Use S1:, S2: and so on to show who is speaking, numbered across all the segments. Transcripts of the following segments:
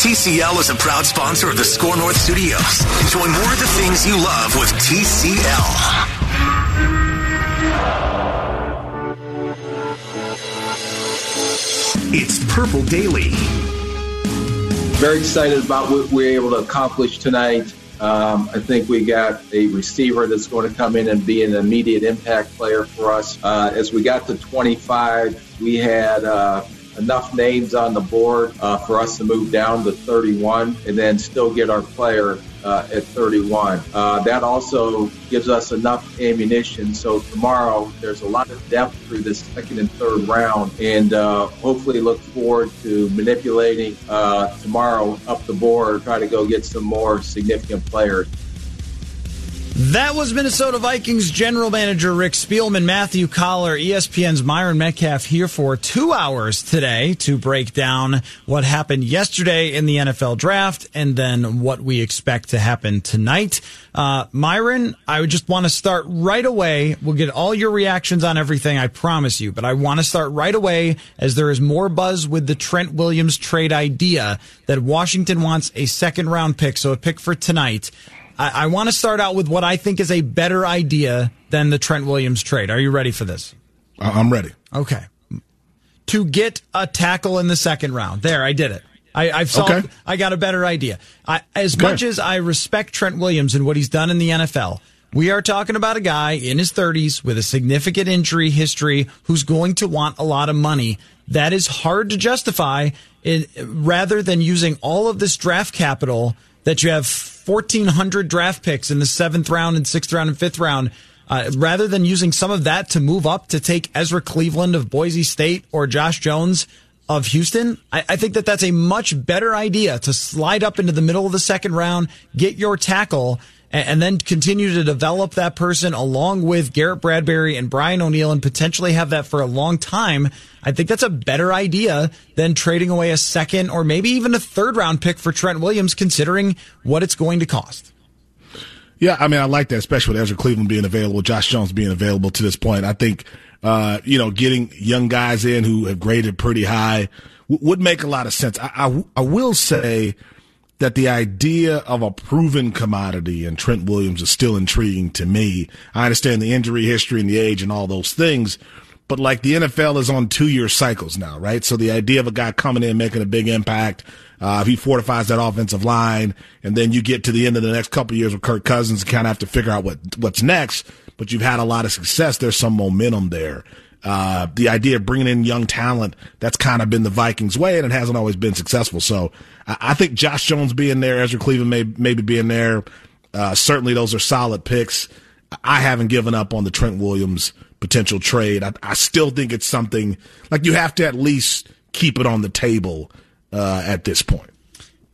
S1: TCL is a proud sponsor of the SKOR North Studios. Enjoy more of the things you love with TCL. It's Purple Daily.
S2: Very excited about what we are able to accomplish tonight. Um, I think we got a receiver that's going to come in and be an immediate impact player for us. Uh, as we got to 25, we had uh, enough names on the board uh, for us to move down to 31 and then still get our player uh, at 31. Uh, that also gives us enough ammunition. So tomorrow there's a lot of depth through this second and third round, and uh, hopefully look forward to manipulating uh, tomorrow up the board, try to go get some more significant players.
S3: That was Minnesota Vikings general manager Rick Spielman, Matthew Coller, ESPN's Myron Medcalf here for two hours today to break down what happened yesterday in the NFL draft and then what we expect to happen tonight. Uh, Myron, I would just want to start right away. We'll get all your reactions on everything, I promise you, but I want to start right away as there is more buzz with the Trent Williams trade idea that Washington wants a second round pick, so a pick for tonight. I, I want to start out with what I think is a better idea than the Trent Williams trade. Are you ready for this?
S4: I'm ready.
S3: Okay. To get a tackle in the second round. There, I did it. I, I've solved,
S4: Okay.
S3: I got a better idea. I, as
S4: Okay.
S3: much as I respect Trent Williams and what he's done in the NFL, we are talking about a guy in his 30s with a significant injury history who's going to want a lot of money. That is hard to justify in, rather than using all of this draft capital that you have 1,400 draft picks in the seventh round and sixth round and fifth round. Uh, rather than using some of that to move up to take Ezra Cleveland of Boise State or Josh Jones of Houston, I, I think that that's a much better idea to slide up into the middle of the second round, get your tackle, and, then continue to develop that person along with Garrett Bradbury and Brian O'Neill and potentially have that for a long time. I think that's a better idea than trading away a second or maybe even a third round pick for Trent Williams, considering what it's going to cost.
S4: Yeah, I mean, I like that, especially with Ezra Cleveland being available, Josh Jones being available to this point. I think, uh, you know, getting young guys in who have graded pretty high w- would make a lot of sense. I, I will say that the idea of a proven commodity and Trent Williams is still intriguing to me. I understand the injury history and the age and all those things, but like the NFL is on two year cycles now, right? So the idea of a guy coming in making a big impact, uh, if he fortifies that offensive line, and then you get to the end of the next couple years with Kirk Cousins, and kind of have to figure out what what's next. But you've had a lot of success. There's some momentum there. Uh, the idea of bringing in young talent, that's kind of been the Vikings way, and it hasn't always been successful. So I, I think Josh Jones being there, Ezra Cleveland may, maybe being there, uh, certainly those are solid picks. I haven't given up on the Trent Williams potential trade. I, I still think it's something like you have to at least keep it on the table uh, at this point.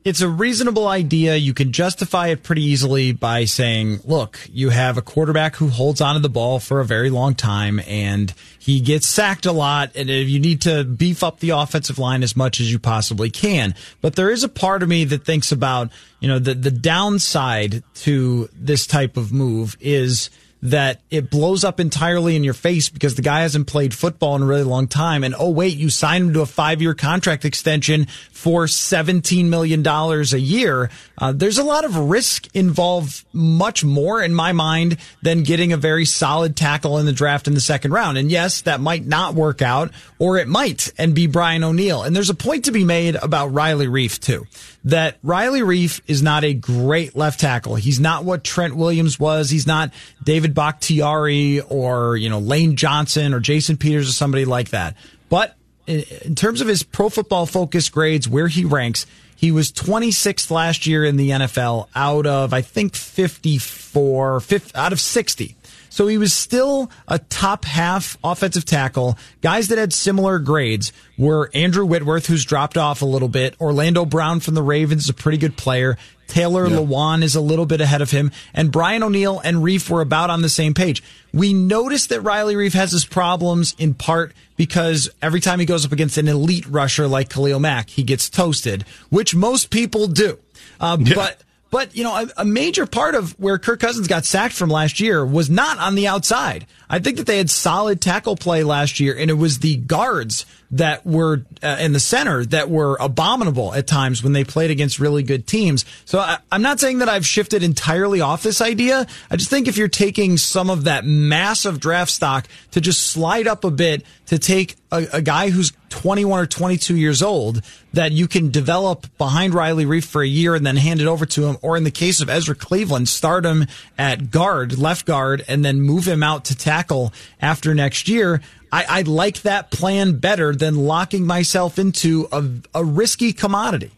S3: It's a reasonable idea. You can justify it pretty easily by saying, look, you have a quarterback who holds onto the ball for a very long time and he gets sacked a lot and you need to beef up the offensive line as much as you possibly can. But there is a part of me that thinks about, you know, the, the downside to this type of move is that it blows up entirely in your face because the guy hasn't played football in a really long time. And oh, wait, you signed him to a five year contract extension for $17 million a year. Uh, there's a lot of risk involved, much more in my mind than getting a very solid tackle in the draft in the second round. And yes, that might not work out or it might and be Brian O'Neill. And there's a point to be made about Riley Reiff too, that Riley Reiff is not a great left tackle. He's not what Trent Williams was. He's not David Bakhtiari or, you know, Lane Johnson or Jason Peters or somebody like that. But in terms of his pro football focus grades, where he ranks, he was 26th last year in the NFL out of, I think, 54, 50, out of 60. So he was still a top half offensive tackle. Guys that had similar grades were Andrew Whitworth, who's dropped off a little bit. Orlando Brown from the Ravens is a pretty good player. Taylor yeah. Lewan is a little bit ahead of him. And Brian O'Neill and Reiff were about on the same page. We noticed that Riley Reiff has his problems in part because every time he goes up against an elite rusher like Khalil Mack, he gets toasted, which most people do. Uh, yeah. But but, you know, a, a, major part of where Kirk Cousins got sacked from last year was not on the outside. I think that they had solid tackle play last year, and it was the guards that were uh, in the center that were abominable at times when they played against really good teams. So I, I'm not saying that I've shifted entirely off this idea. I just think if you're taking some of that massive draft stock to just slide up a bit to take a, a guy who's 21 or 22 years old that you can develop behind Riley Reiff for a year and then hand it over to him. Or in the case of Ezra Cleveland, start him at guard, left guard, and then move him out to tackle after next year. I, I like that plan better than locking myself into a, a risky commodity.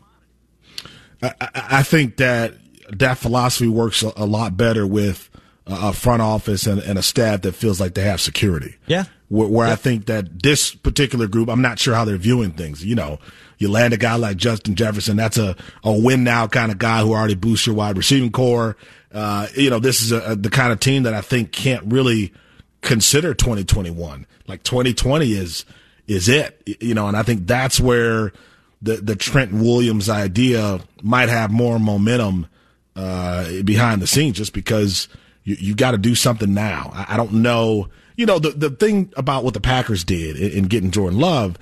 S4: I, I, think that that philosophy works a, a lot better with a front office and, and, a staff that feels like they have security.
S3: Yeah.
S4: Where, where yeah. I think that this particular group, I'm not sure how they're viewing things. You know, you land a guy like Justin Jefferson, that's a, a win now kind of guy who already boosts your wide receiving corps. Uh, you know, this is a, a, the kind of team that I think can't really consider 2021. Like 2020 is is it, you know, and I think that's where the the Trent Williams idea might have more momentum uh, behind the scenes, just because you you got to do something now. I, I, don't know, you know, the the thing about what the Packers did in, in getting Jordan Love.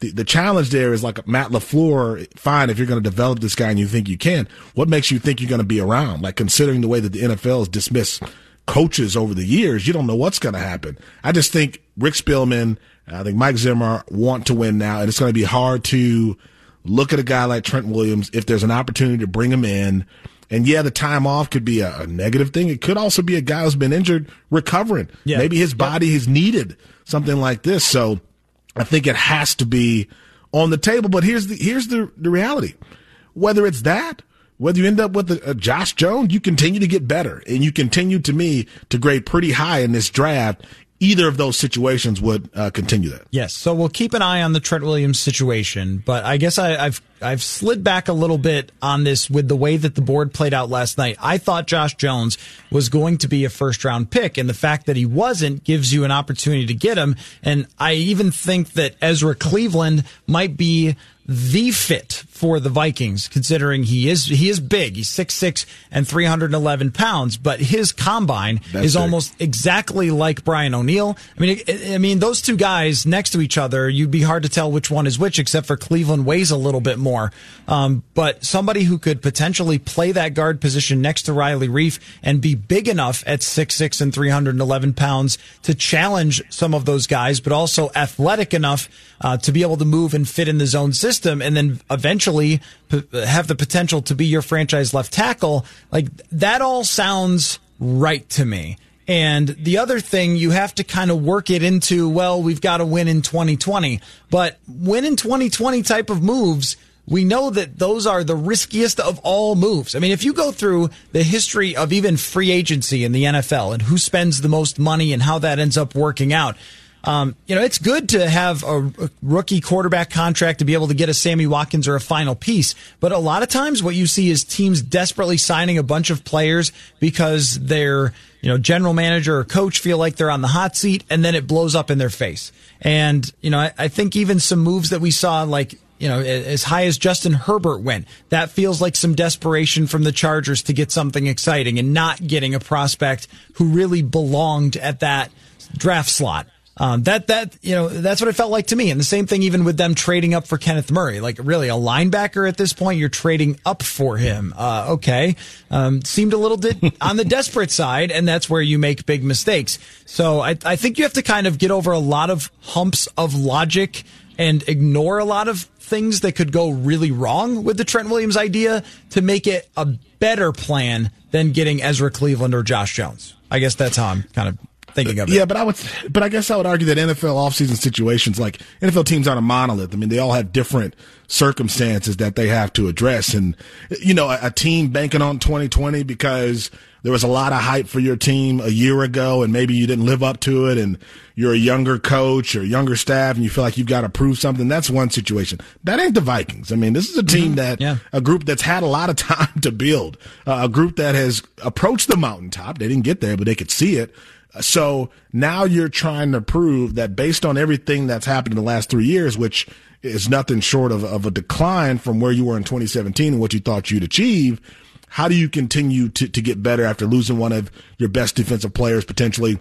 S4: The, the challenge there is like Matt LaFleur, fine, if you're going to develop this guy and you think you can, what makes you think you're going to be around? Like considering the way that the NFL has dismissed coaches over the years, you don't know what's going to happen. I just think Rick Spielman, I think Mike Zimmer want to win now, and it's going to be hard to look at a guy like Trent Williams if there's an opportunity to bring him in. And yeah, the time off could be a, a negative thing. It could also be a guy who's been injured recovering. Yeah. Maybe his body yeah. has needed something like this. So I think it has to be on the table. But here's the here's the, the reality. Whether it's that whether you end up with a, a, Josh Jones, you continue to get better and you continue to me to grade pretty high in this draft. Either of those situations would uh, continue that.
S3: Yes. So we'll keep an eye on the Trent Williams situation, but I guess I, I've I've slid back a little bit on this with the way that the board played out last night. I thought Josh Jones was going to be a first round pick, and the fact that he wasn't gives you an opportunity to get him. And I even think that Ezra Cleveland might be the fit for the Vikings, considering he is he is big. He's six six and three hundred and eleven pounds, but his combine That's is big. almost exactly like Brian O'Neill. I mean, I mean those two guys next to each other, you'd be hard to tell which one is which, except for Cleveland weighs a little bit more. Um, but somebody who could potentially play that guard position next to Riley Reiff and be big enough at six six and three hundred and eleven pounds to challenge some of those guys, but also athletic enough uh, to be able to move and fit in the zone system and then eventually p- have the potential to be your franchise left tackle, like that all sounds right to me. And the other thing, you have to kind of work it into, well, we've got to win in 2020. But win in 2020 type of moves, we know that those are the riskiest of all moves. I mean, if you go through the history of even free agency in the NFL and who spends the most money and how that ends up working out, um, you know, it's good to have a, rookie quarterback contract to be able to get a Sammy Watkins or a final piece. But a lot of times what you see is teams desperately signing a bunch of players because their, you know, general manager or coach feel like they're on the hot seat and then it blows up in their face. And, you know, I, I think even some moves that we saw like you know, as high as Justin Herbert went. That feels like some desperation from the Chargers to get something exciting and not getting a prospect who really belonged at that draft slot. Um, that that you know that's what it felt like to me, and the same thing even with them trading up for Kenneth Murray. Like really, a linebacker at this point, you're trading up for him. Uh, okay, um, seemed a little bit on the desperate side, and that's where you make big mistakes. So I, I think you have to kind of get over a lot of humps of logic and ignore a lot of things that could go really wrong with the Trent Williams idea to make it a better plan than getting Ezra Cleveland or Josh Jones. I guess that's how I'm kind of thinking of it.
S4: Yeah, but I would, but I guess I would argue that NFL offseason situations, like NFL teams aren't a monolith. I mean, they all have different circumstances that they have to address. And, you know, a, a team banking on 2020 because there was a lot of hype for your team a year ago and maybe you didn't live up to it and you're a younger coach or younger staff and you feel like you've got to prove something. That's one situation. That ain't the Vikings. I mean, this is a team mm-hmm. that, yeah. a group that's had a lot of time to build, uh, a group that has approached the mountaintop. They didn't get there, but they could see it. So now you're trying to prove that based on everything that's happened in the last three years, which is nothing short of, of a decline from where you were in 2017 and what you thought you'd achieve. How do you continue to, to get better after losing one of your best defensive players, potentially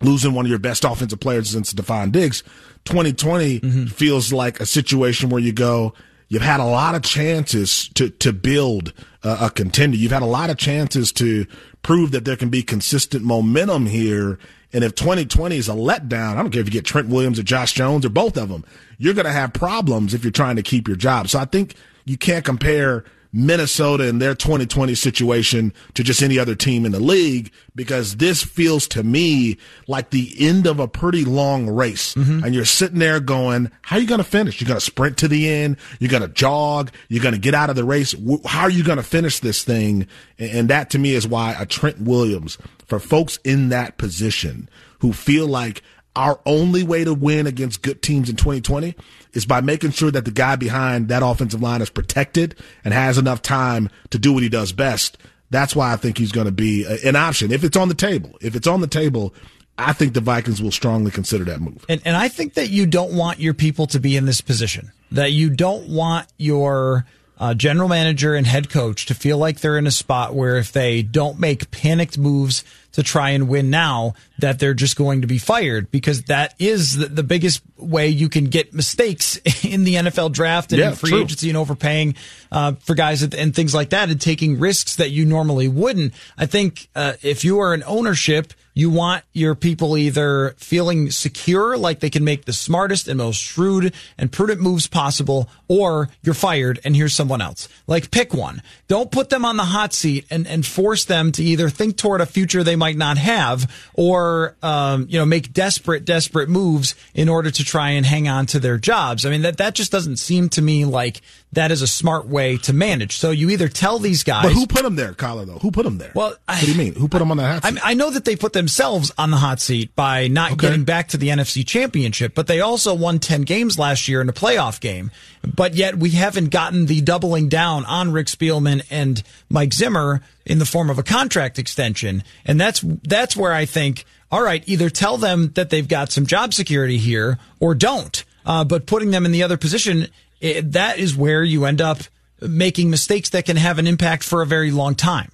S4: losing one of your best offensive players since Stefon Diggs? 2020 mm-hmm. feels like a situation where you go, you've had a lot of chances to, to build a, a contender. You've had a lot of chances to prove that there can be consistent momentum here. And if 2020 is a letdown, I don't care if you get Trent Williams or Josh Jones or both of them, you're going to have problems if you're trying to keep your job. So I think you can't compare Minnesota and their 2020 situation to just any other team in the league because this feels to me like the end of a pretty long race. Mm-hmm. And you're sitting there going, how are you going to finish? You're going to sprint to the end. You're going to jog. You're going to get out of the race. How are you going to finish this thing? And that to me is why a Trent Williams for folks in that position who feel like our only way to win against good teams in 2020 is by making sure that the guy behind that offensive line is protected and has enough time to do what he does best. That's why I think he's going to be an option if it's on the table. If it's on the table, I think the Vikings will strongly consider that move.
S3: And, and I think that you don't want your people to be in this position. That you don't want your uh, general manager and head coach to feel like they're in a spot where if they don't make panicked moves to try and win now, that they're just going to be fired because that is the, the biggest way you can get mistakes in the NFL draft and yeah, in free true. agency and overpaying uh, for guys and things like that and taking risks that you normally wouldn't. I think uh, if you are an ownership, you want your people either feeling secure, like they can make the smartest and most shrewd and prudent moves possible, or you're fired and here's someone else. Like pick one. Don't put them on the hot seat and, and force them to either think toward a future they might not have or, um, you know, make desperate, desperate moves in order to try and hang on to their jobs. I mean, that, that just doesn't seem to me like that is a smart way to manage. So you either tell these guys.
S4: But who put them there, Coller, though? Who put them there?
S3: Well,
S4: what do you mean? Who put them on that hot
S3: seat? I, I know that they put themselves on the hot seat by not okay. getting back to the NFC championship, but they also won 10 games last year in a playoff game. But yet we haven't gotten the doubling down on Rick Spielman and Mike Zimmer in the form of a contract extension. And that's, that's where I think, all right, either tell them that they've got some job security here or don't. Uh, but putting them in the other position it, that is where you end up making mistakes that can have an impact for a very long time.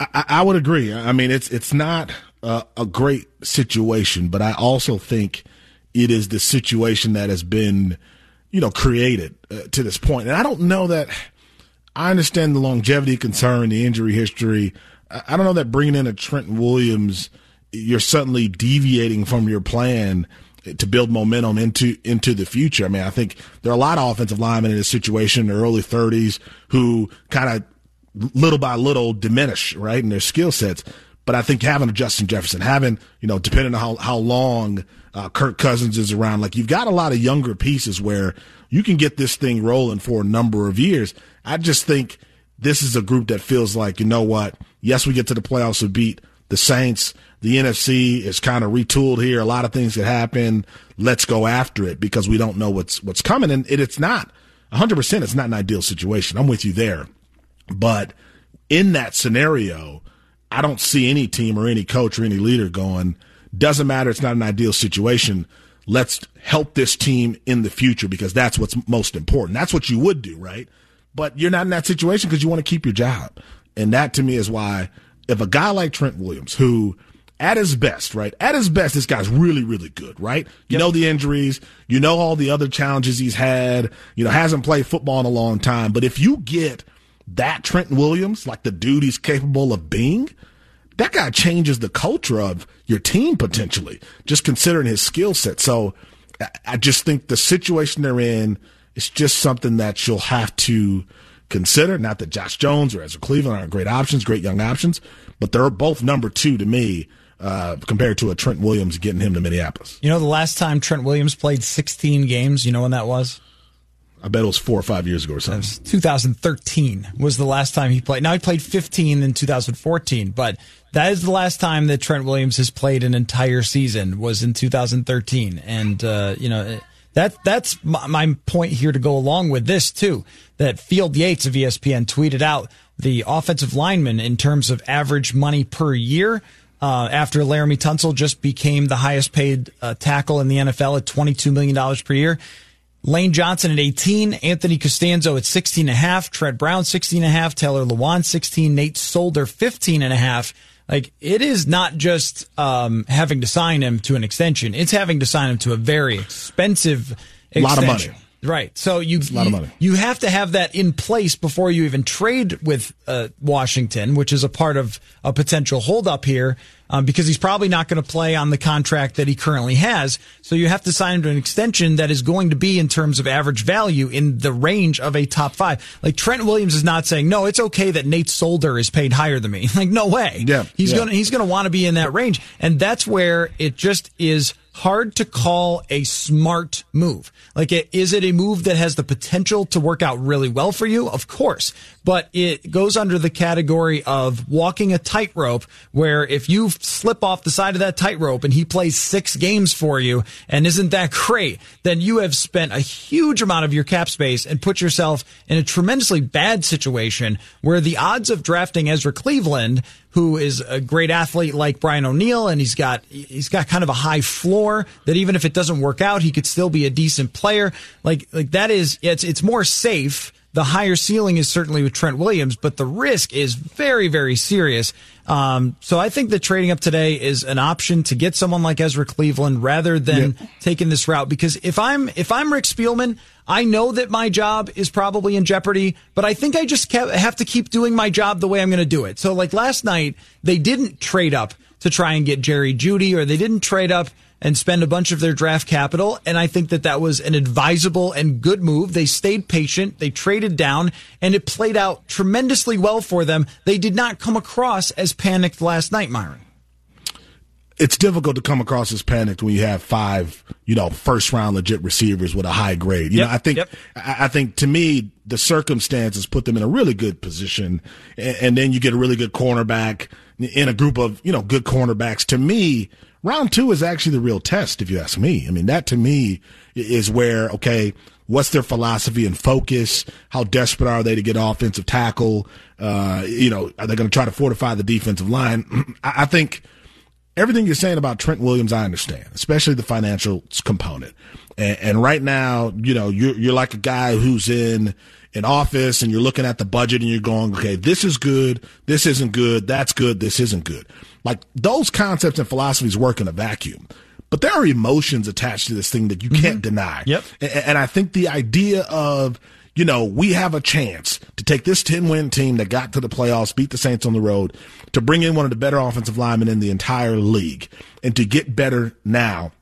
S4: I, I would agree. I mean, it's it's not a, a great situation, but I also think it is the situation that has been, you know, created uh, to this point. And I don't know that I understand the longevity concern, the injury history. I don't know that bringing in a Trent Williams, you're suddenly deviating from your plan to build momentum into into the future. I mean, I think there are a lot of offensive linemen in this situation in their early 30s who kind of little by little diminish right in their skill sets. But I think having a Justin Jefferson, having you know, depending on how how long uh, Kirk Cousins is around, like you've got a lot of younger pieces where you can get this thing rolling for a number of years. I just think this is a group that feels like you know what? Yes, we get to the playoffs, to beat the Saints the NFC is kind of retooled here. A lot of things could happen. Let's go after it because we don't know what's what's coming. And it, it's not 100%. It's not an ideal situation. I'm with you there. But in that scenario, I don't see any team or any coach or any leader going, doesn't matter. It's not an ideal situation. let's help this team in the future because that's what's most important. That's what you would do, right? But you're not in that situation because you want to keep your job. And that to me is why if a guy like Trent Williams, who at his best, right? At his best, this guy's really, really good, right? You yep. know the injuries, you know all the other challenges he's had, you know, hasn't played football in a long time. But if you get that Trent Williams, like the dude he's capable of being, that guy changes the culture of your team potentially, just considering his skill set. So I just think the situation they're in is just something that you'll have to consider. Not that Josh Jones or Ezra Cleveland aren't great options, great young options, but they're both number two to me uh, compared to a Trent Williams getting him to Minneapolis.
S3: You know, the last time Trent Williams played 16 games, you know when that was?
S4: I bet it was four or five years ago or something.
S3: 2013 was the last time he played. Now he played 15 in 2014, but that is the last time that Trent Williams has played an entire season was in 2013. And, uh, you know, that, that's my, my point here to go along with this too, that Field Yates of ESPN tweeted out the offensive lineman in terms of average money per year. Uh, after Laremy Tunsil just became the highest paid uh, tackle in the NFL at $22 million per year. Lane Johnson at 18, Anthony Castonzo at 16 and a half, Trent Brown 16 and a half, Taylor Lewan 16, Nate Solder 15 and a half. Like it is not just um, having to sign him to an extension; it's having to sign him to a very expensive extension.
S4: A lot of money.
S3: Right. So you,
S4: a lot of money.
S3: you have to have that in place before you even trade with uh, Washington, which is a part of a potential holdup here, um, because he's probably not going to play on the contract that he currently has. So you have to sign him to an extension that is going to be in terms of average value in the range of a top five. Like Trent Williams is not saying, no, it's okay that Nate Solder is paid higher than me. like, no way.
S4: Yeah.
S3: He's
S4: yeah.
S3: going to, he's going to want to be in that range. And that's where it just is hard to call a smart move. Like, is it a move that has the potential to work out really well for you? Of course. But it goes under the category of walking a tightrope where if you slip off the side of that tightrope and he plays six games for you and isn't that great, then you have spent a huge amount of your cap space and put yourself in a tremendously bad situation where the odds of drafting Ezra Cleveland who is a great athlete like Brian O'Neill, and he's got he's got kind of a high floor that even if it doesn't work out, he could still be a decent player. Like like that is it's it's more safe. The higher ceiling is certainly with Trent Williams, but the risk is very very serious. Um, so I think that trading up today is an option to get someone like Ezra Cleveland rather than yep. taking this route. Because if I'm if I'm Rick Spielman, I know that my job is probably in jeopardy, but I think I just have to keep doing my job the way I'm going to do it. So like last night, they didn't trade up to try and get Jerry Jeudy, or they didn't trade up and spend a bunch of their draft capital. And I think that that was an advisable and good move. They stayed patient. They traded down and it played out tremendously well for them. They did not come across as panicked last night, Myron
S4: it's difficult to come across as panicked when you have five, you know, first round legit receivers with a high grade. You yep, know, I think, yep. I think to me, the circumstances put them in a really good position. And, and, then you get a really good cornerback in a group of, you know, good cornerbacks. To me, round two is actually the real test, if you ask me. I mean, that to me is where, okay, what's their philosophy and focus? How desperate are they to get offensive tackle? Uh, you know, are they going to try to fortify the defensive line? I think, everything you're saying about Trent Williams, I understand, especially the financial component. And, and, right now, you know, you're, you're like a guy who's in an office and you're looking at the budget and you're going, okay, this is good. This isn't good. That's good. This isn't good. Like those concepts and philosophies work in a vacuum. But there are emotions attached to this thing that you can't mm-hmm. deny.
S3: Yep.
S4: And, and I think the idea of, you know, we have a chance to take this 10 win team that got to the playoffs, beat the Saints on the road, to bring in one of the better offensive linemen in the entire league and to get better now.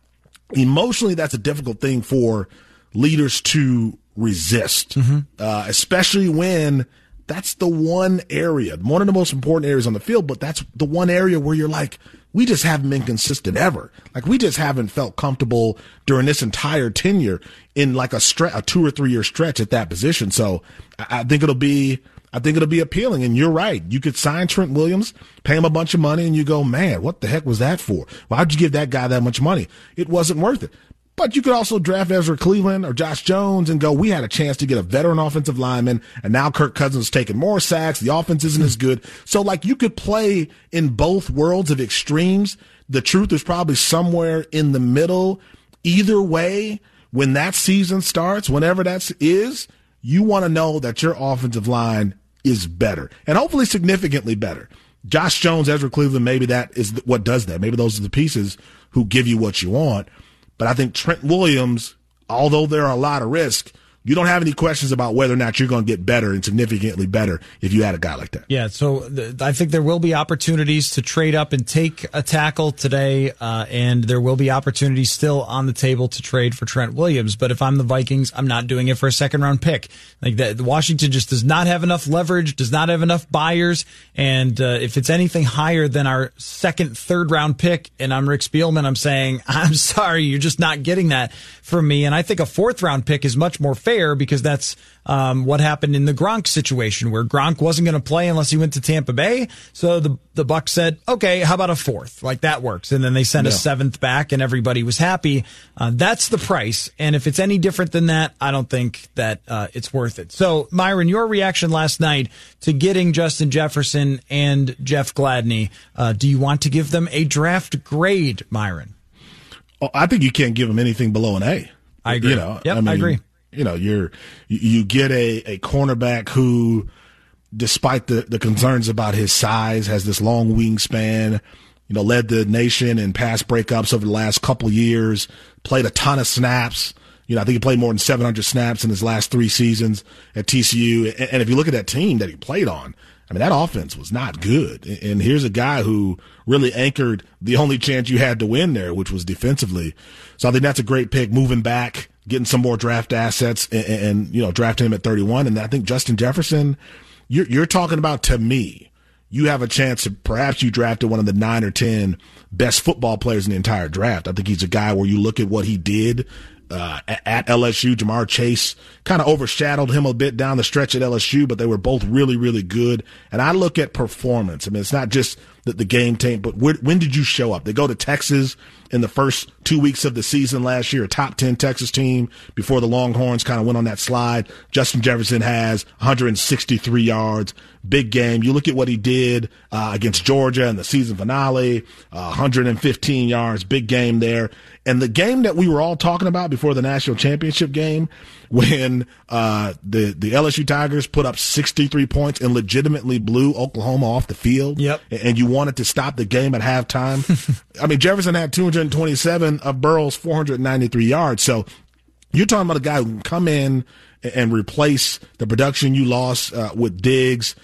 S4: Emotionally, that's a difficult thing for leaders to resist, mm-hmm. uh, especially when that's the one area, one of the most important areas on the field, but that's the one area where you're like, we just haven't been consistent ever. Like we just haven't felt comfortable during this entire tenure in like a stretch, a two or three year stretch at that position. So I think it'll be, I think it'll be appealing. And you're right. You could sign Trent Williams, pay him a bunch of money and you go, man, what the heck was that for? Why'd you give that guy that much money? It wasn't worth it. But you could also draft Ezra Cleveland or Josh Jones and go, we had a chance to get a veteran offensive lineman, and now Kirk Cousins is taking more sacks. The offense isn't as good. So, like, you could play in both worlds of extremes. The truth is probably somewhere in the middle. either way, when that season starts, whenever that is, you want to know that your offensive line is better and hopefully significantly better. Josh Jones, Ezra Cleveland, maybe that is what does that. Maybe those are the pieces who give you what you want. But I think Trent Williams, although there are a lot of risk, you don't have any questions about whether or not you're going to get better and significantly better if you add a guy like that.
S3: Yeah, so th- I think there will be opportunities to trade up and take a tackle today, uh, and there will be opportunities still on the table to trade for Trent Williams. But if I'm the Vikings, I'm not doing it for a second round pick. Like that, Washington just does not have enough leverage, does not have enough buyers, and uh, if it's anything higher than our second, third round pick, and I'm Rick Spielman, I'm saying I'm sorry, you're just not getting that from me. And I think a fourth round pick is much more fair fair because that's um, what happened in the Gronk situation where Gronk wasn't going to play unless he went to Tampa Bay. So the the Bucs said, okay, how about a fourth? Like that works. And then they sent yeah. a seventh back and everybody was happy. Uh, that's the price. And if it's any different than that, I don't think that uh, it's worth it. So Myron, your reaction last night to getting Justin Jefferson and Jeff Gladney, uh, do you want to give them a draft grade, Myron?
S4: Oh, I think you can't give them anything below an A.
S3: I agree.
S4: You know,
S3: yep, I, mean, I agree
S4: you know, you're you get a a cornerback who, despite the the concerns about his size, has this long wingspan. You know, led the nation in pass breakups over the last couple years. Played a ton of snaps. You know, I think he played more than 700 snaps in his last three seasons at TCU. And, if you look at that team that he played on, I mean, that offense was not good. And here's a guy who really anchored the only chance you had to win there, which was defensively. So I think that's a great pick moving back getting some more draft assets and, and, you know drafting him at 31. And I think Justin Jefferson, you're you're talking about to me, you have a chance to perhaps you drafted one of the nine or ten best football players in the entire draft. I think he's a guy where you look at what he did uh, at LSU. Ja'Marr Chase kind of overshadowed him a bit down the stretch at LSU, but they were both really, really good. And I look at performance. I mean, it's not just the, the game tape, but where, when did you show up? They go to Texas in the first two weeks of the season last year, top 10 Texas team before the Longhorns kind of went on that slide. Justin Jefferson has 163 yards, big game. You look at what he did uh, against Georgia in the season finale, uh, 115 yards, big game there. And the game that we were all talking about before the national championship game, when uh, the the LSU Tigers put up 63 points and legitimately blew Oklahoma off the field.
S3: Yep.
S4: And you wanted to stop the game at halftime. I mean, Jefferson had 227 of Burrow's 493 yards. So you're talking about a guy who can come in and replace the production you lost uh, with Diggs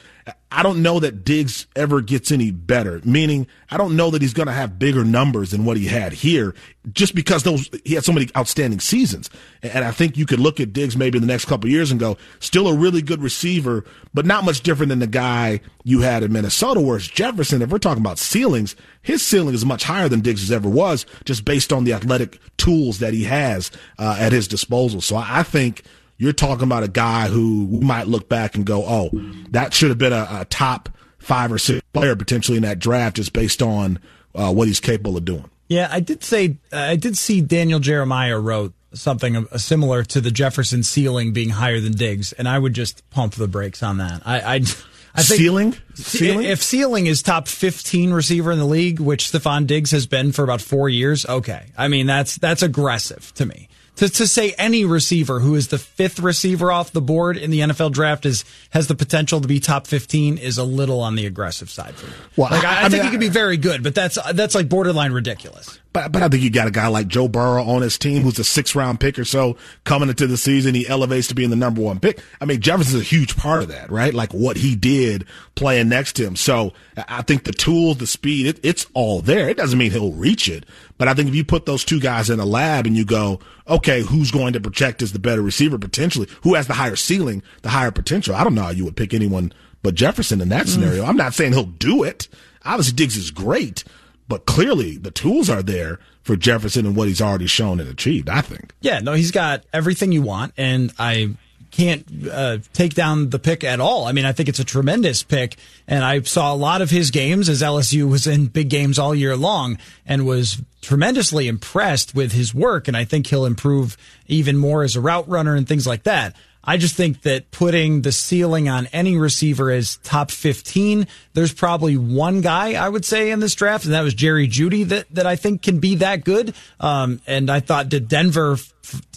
S4: I don't know that Diggs ever gets any better. Meaning, I don't know that he's going to have bigger numbers than what he had here, just because those he had so many outstanding seasons. And I think you could look at Diggs maybe in the next couple years and go, still a really good receiver, but not much different than the guy you had in Minnesota. Whereas Jefferson, if we're talking about ceilings, his ceiling is much higher than Diggs ever was, just based on the athletic tools that he has uh, at his disposal. So I think you're talking about a guy who might look back and go, oh, that should have been a, a top five or six player potentially in that draft just based on uh, what he's capable of doing.
S3: Yeah, I did say, uh, I did see Daniel Jeremiah wrote something similar to the Jefferson ceiling being higher than Diggs, and I would just pump the brakes on that. I, I, I
S4: think ceiling, ceiling.
S3: If ceiling is top fifteen receiver in the league, which Stefon Diggs has been for about four years, okay. I mean that's that's aggressive to me to, to say any receiver who is the fifth receiver off the board in the NFL draft is has the potential to be top fifteen is a little on the aggressive side for me. Well, like, I, I, I think mean, he could be very good, but that's that's like borderline ridiculous.
S4: But but I think you got a guy like Joe Burrow on his team who's a six round pick or so coming into the season. He elevates to being the number one pick. I mean, Jefferson's a huge part of that, right? Like what he did playing next to him. So I think the tools, the speed, it, it's all there. It doesn't mean he'll reach it, but I think if you put those two guys in a lab and you go, okay, who's going to project as the better receiver potentially? Who has the higher ceiling, the higher potential? I don't know how you would pick anyone but Jefferson in that mm. scenario. I'm not saying he'll do it. Obviously, Diggs is great, but clearly the tools are there for Jefferson and what he's already shown and achieved, I think.
S3: Yeah, no, he's got everything you want, and I can't uh, take down the pick at all. I mean, I think it's a tremendous pick, and I saw a lot of his games as LSU was in big games all year long and was tremendously impressed with his work, and I think he'll improve even more as a route runner and things like that. I just think that putting the ceiling on any receiver as top 15. There's probably one guy I would say in this draft, and that was Jerry Jeudy that, that I think can be that good. Um, and I thought that Denver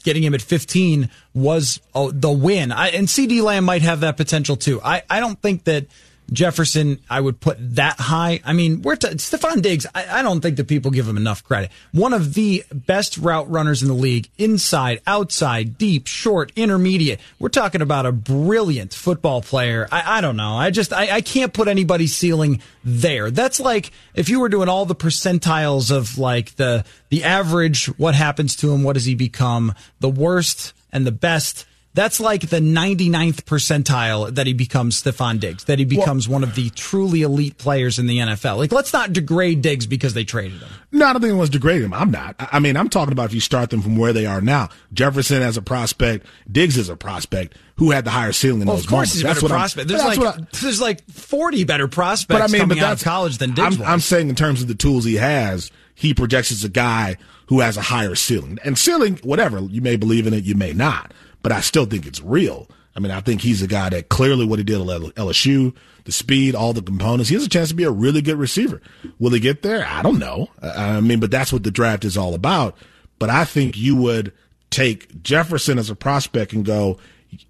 S3: getting him at 15 was oh, the win. I, and CeeDee Lamb might have that potential too. I, I don't think that Jefferson, I would put that high. I mean, we're t- Stefon Diggs. I, I, don't think that people give him enough credit. One of the best route runners in the league, inside, outside, deep, short, intermediate. We're talking about a brilliant football player. I, I don't know. I just I, I can't put anybody's ceiling there. That's like if you were doing all the percentiles of like the the average, what happens to him, what does he become, the worst and the best that's like the 99th percentile that he becomes Stefon Diggs, that he becomes well, one of the truly elite players in the NFL. Like, let's not degrade Diggs because they traded him.
S4: No, I don't think anyone's degrading him. I'm not. I mean, I'm talking about if you start them from where they are now. Jefferson as a prospect, Diggs as a prospect. Who had the higher ceiling in
S3: well,
S4: those
S3: of course
S4: moments?
S3: he's a better
S4: what
S3: prospect. There's like, I, there's like 40 better prospects but I mean, coming but out of college than Diggs
S4: I'm, I'm saying in terms of the tools he has, he projects as a guy who has a higher ceiling. And ceiling, whatever, you may believe in it, you may not but I still think it's real. I mean, I think he's a guy that clearly what he did at LSU, the speed, all the components, he has a chance to be a really good receiver. Will he get there? I don't know. I mean, but that's what the draft is all about. But I think you would take Jefferson as a prospect and go,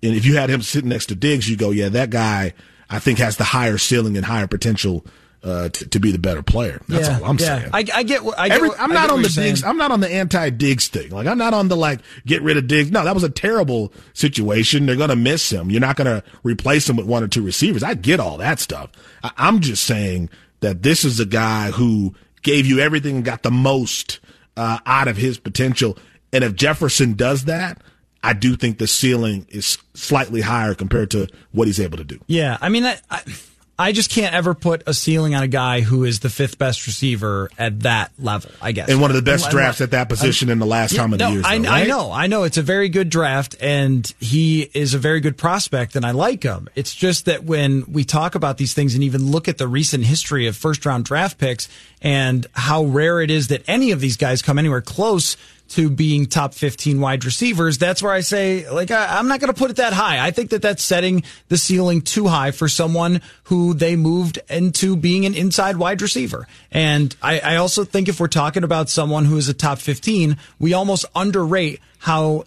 S4: and if you had him sitting next to Diggs, you go, yeah, that guy I think has the higher ceiling and higher potential uh, to, to, be the better player. That's
S3: yeah,
S4: all I'm
S3: yeah.
S4: saying.
S3: I, I get. I get
S4: Every, I'm not on the Diggs. I'm not on the anti Diggs thing. Like I'm not on the like get rid of Diggs. No, that was a terrible situation. They're gonna miss him. You're not gonna replace him with one or two receivers. I get all that stuff. I, I'm just saying that this is a guy who gave you everything and got the most uh, out of his potential. And if Jefferson does that, I do think the ceiling is slightly higher compared to what he's able to do.
S3: Yeah, I mean, I, I I just can't ever put a ceiling on a guy who is the fifth best receiver at that level. I guess,
S4: and one of the best drafts at that position in the last yeah, how many
S3: no,
S4: years? Though,
S3: I,
S4: right?
S3: I, know, I know. It's a very good draft, and he is a very good prospect, and I like him. It's just that when we talk about these things and even look at the recent history of first round draft picks and how rare it is that any of these guys come anywhere close to being top 15 wide receivers, that's where I say, like, I, am not going to put it that high. I think that that's setting the ceiling too high for someone who they moved into being an inside wide receiver. And I, I also think if we're talking about someone who is a top 15, we almost underrate how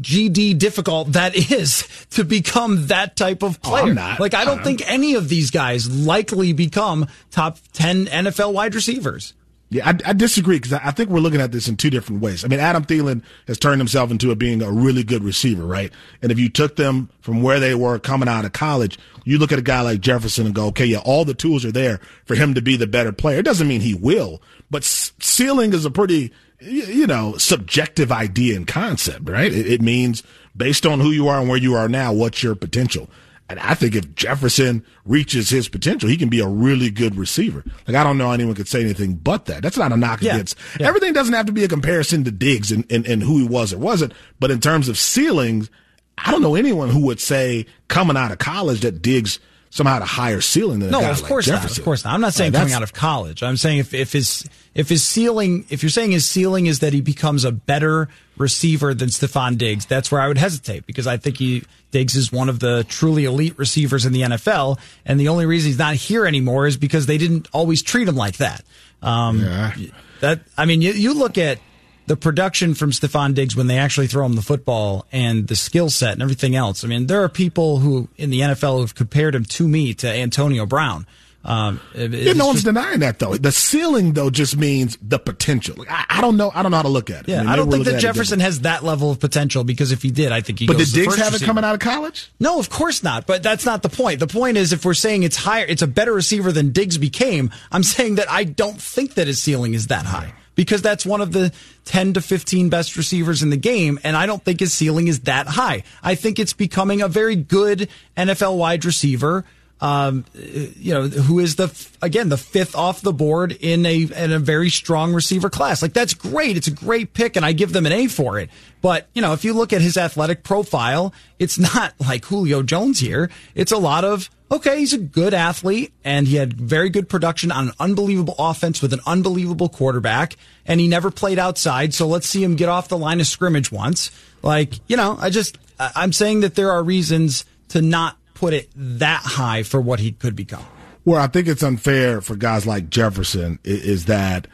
S3: GD difficult that is to become that type of oh, player.
S4: Oh,
S3: like I don't think any of these guys likely become top 10 NFL wide receivers.
S4: Yeah, I, I disagree because I, I think we're looking at this in two different ways. I mean, Adam Thielen has turned himself into a, being a really good receiver, right? And if you took them from where they were coming out of college, you look at a guy like Jefferson and go, okay, yeah, all the tools are there for him to be the better player. It doesn't mean he will, but ceiling is a pretty, you know, subjective idea and concept, right? It, it means based on who you are and where you are now, what's your potential? And I think if Jefferson reaches his potential, he can be a really good receiver. Like I don't know anyone could say anything but that. That's not a knock yeah. against. Yeah. Everything doesn't have to be a comparison to Diggs and, and, and who he was or wasn't. But in terms of ceilings, I don't know anyone who would say coming out of college that Diggs somehow had a higher ceiling than
S3: no,
S4: of
S3: course
S4: like not.
S3: Of course not. I'm not saying coming out of college. I'm saying if, if his if his ceiling, if you're saying his ceiling is that he becomes a better receiver than Stefon Diggs, that's where I would hesitate because I think he Diggs is one of the truly elite receivers in the NFL, and the only reason he's not here anymore is because they didn't always treat him like that. Um, yeah. That I mean, you, you look at the production from Stefon Diggs when they actually throw him the football and the skill set and everything else. I mean, there are people who in the NFL who've compared him to me to Antonio Brown. Um,
S4: yeah, no one's denying that though. The ceiling though just means the potential. Like, I, I, don't know. I don't know how to look at it.
S3: Yeah, I, mean, I don't think that Jefferson has that level of potential because if he did, I think he.
S4: But
S3: did
S4: Diggs have
S3: it
S4: coming out of college?
S3: No, of course not. But that's not the point. The point is if we're saying it's higher, it's a better receiver than Diggs became. I'm saying that I don't think that his ceiling is that high because that's one of the 10 to 15 best receivers in the game. And I don't think his ceiling is that high. I think it's becoming a very good NFL wide receiver. Um, you know, who is the again the fifth off the board in a in a very strong receiver class. Like that's great. It's a great pick, and I give them an A for it. But you know, if you look at his athletic profile, it's not like Julio Jones here. It's a lot of okay, he's a good athlete and he had very good production on an unbelievable offense with an unbelievable quarterback and he never played outside. So let's see him get off the line of scrimmage once. Like, you know, I just, I'm saying that there are reasons to not put it that high for what he could become.
S4: Well, I think it's unfair for guys like Jefferson is, that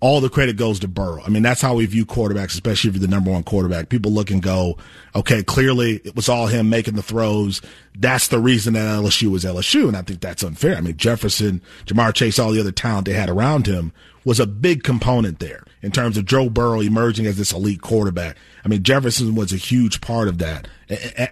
S4: all the credit goes to Burrow. I mean, that's how we view quarterbacks, especially if you're the number one quarterback. People look and go, okay, clearly it was all him making the throws. That's the reason that LSU was LSU. And I think that's unfair. I mean, Jefferson, Ja'Marr Chase, all the other talent they had around him was a big component there in terms of Joe Burrow emerging as this elite quarterback. I mean, Jefferson was a huge part of that.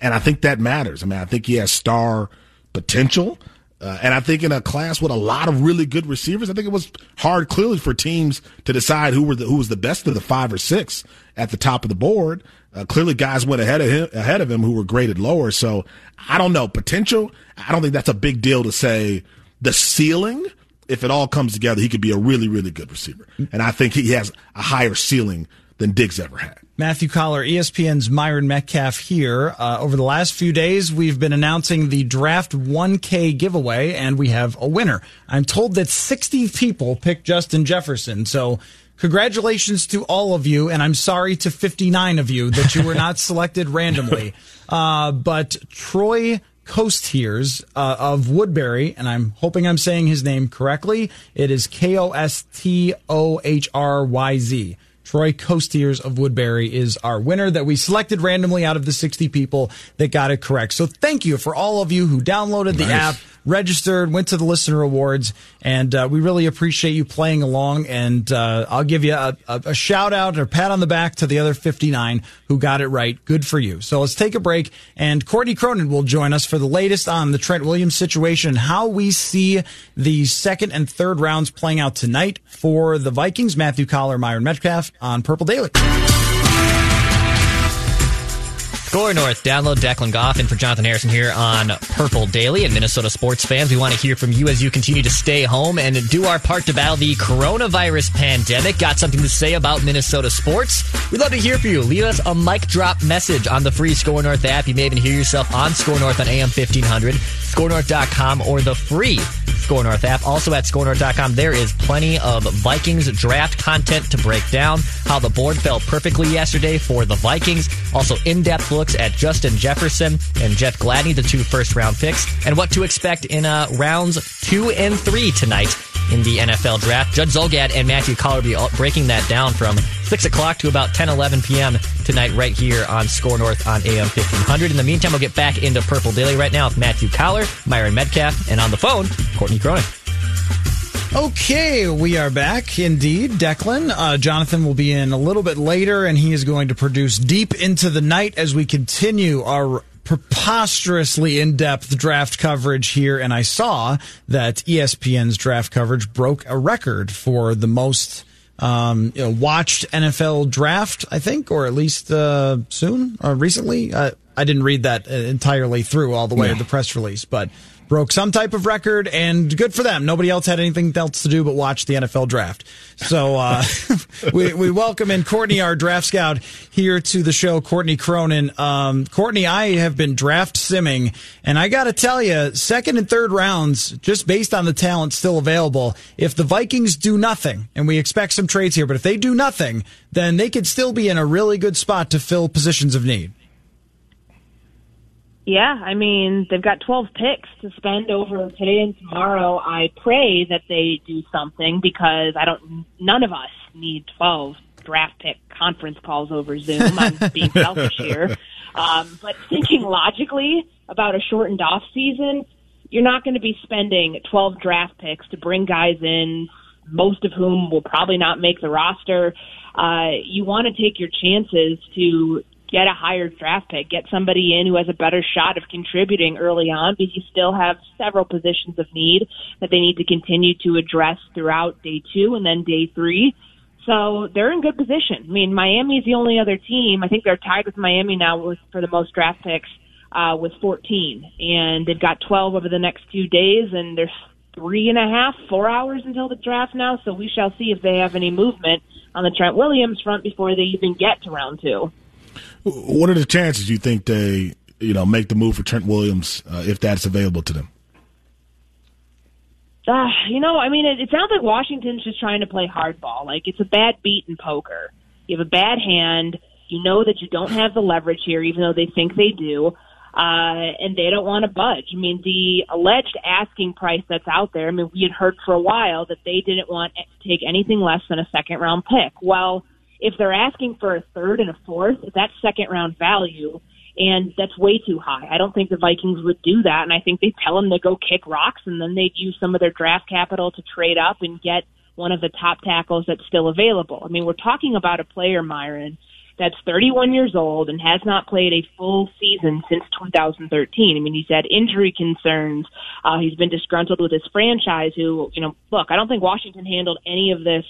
S4: And I think that matters. I mean, I think he has star potential. Uh, and I think in a class with a lot of really good receivers, I think it was hard clearly for teams to decide who were the, who was the best of the five or six at the top of the board. Uh, clearly, guys went ahead of him ahead of him who were graded lower. So I don't know potential. I don't think that's a big deal to say the ceiling. If it all comes together, he could be a really really good receiver, and I think he has a higher ceiling than Diggs ever had.
S3: Matthew Coller, ESPN's Myron Medcalf here. Uh, over the last few days, we've been announcing the Draft 1K giveaway, and we have a winner. I'm told that 60 people picked Justin Jefferson, so congratulations to all of you, and I'm sorry to 59 of you that you were not selected randomly. Uh, but Troy Kostohryz uh, of Woodbury, and I'm hoping I'm saying his name correctly. It is K O S T O H R Y Z. Troy Kostohryz of Woodbury is our winner that we selected randomly out of the 60 people that got it correct. So thank you for all of you who downloaded the app registered, went to the listener awards, and uh, we really appreciate you playing along. And uh, I'll give you a, a, a, shout out or pat on the back to the other 59 who got it right. Good for you. So let's take a break, and Courtney Cronin will join us for the latest on the Trent Williams situation how we see the second and third rounds playing out tonight for the Vikings. Matthew Coller, Myron Medcalf on Purple Daily.
S5: SKOR North. Download Declan Goff and for Jonathan Harrison here on Purple Daily. And Minnesota sports fans, we want to hear from you as you continue to stay home and do our part to battle the coronavirus pandemic. Got something to say about Minnesota sports? We'd love to hear from you. Leave us a mic drop message on the free SKOR North app. You may even hear yourself on SKOR North on AM 1500, skornorth.com, or the free SKOR North app. Also at skornorth.com, there is plenty of Vikings draft content to break down how the board fell perfectly yesterday for the Vikings. Also, in depth looks at Justin Jefferson and Jeff Gladney, the two first round picks, and what to expect in uh, rounds two and three tonight in the NFL draft. Judd Zulgad and Matthew be breaking that down from 6 o'clock to about 10, 11 p.m. tonight right here on SKOR North on AM 1500. In the meantime, we'll get back into Purple Daily right now with Matthew Coller, Myron Medcalf, and on the phone, Courtney Cronin.
S3: Okay, we are back indeed. Declan, uh, Jonathan will be in a little bit later, and he is going to produce deep into the night as we continue our preposterously in depth draft coverage here. And I saw that ESPN's draft coverage broke a record for the most um, you know, watched NFL draft, I think, or at least uh, soon or recently. Uh, I didn't read that entirely through all the way, yeah. the press release, but broke some type of record, and good for them. Nobody else had anything else to do but watch the NFL draft. So uh, we, we welcome in Courtney, our draft scout, here to the show. Courtney Cronin. Um, Courtney, I have been draft simming, and I got to tell you, second and third rounds, just based on the talent still available, if the Vikings do nothing, and we expect some trades here, but if they do nothing, then they could still be in a really good spot to fill positions of need.
S6: Yeah, I mean, they've got 12 picks to spend over today and tomorrow. I pray that they do something because I don't, none of us need 12 draft pick conference calls over Zoom. I'm being selfish here. Um, but thinking logically about a shortened off season, you're not going to be spending 12 draft picks to bring guys in, most of whom will probably not make the roster. Uh, you want to take your chances to get a higher draft pick, get somebody in who has a better shot of contributing early on because you still have several positions of need that they need to continue to address throughout day two and then day three. So they're in good position. I mean, Miami is the only other team. I think they're tied with Miami now with, for the most draft picks uh, with 14, and they've got 12 over the next few days, and there's three and a half, four hours until the draft now. So we shall see if they have any movement on the Trent Williams front before they even get to round two.
S4: What are the chances you think they, you know, make the move for Trent Williams uh, if that's available to them?
S6: Uh, you know, I mean, it, it sounds like Washington's just trying to play hardball. Like it's a bad beat in poker. You have a bad hand. You know that you don't have the leverage here, even though they think they do, uh, and they don't want to budge. I mean, the alleged asking price that's out there. I mean, we had heard for a while that they didn't want to take anything less than a second round pick. Well, if they're asking for a third and a fourth, that's second round value and that's way too high. I don't think the Vikings would do that, and I think they tell them to go kick rocks, and then they'd use some of their draft capital to trade up and get one of the top tackles that's still available. I mean, we're talking about a player, Myron, that's 31 years old and has not played a full season since 2013. I mean, he's had injury concerns. Uh, he's been disgruntled with his franchise. Who, you know, look, I don't think Washington handled any of this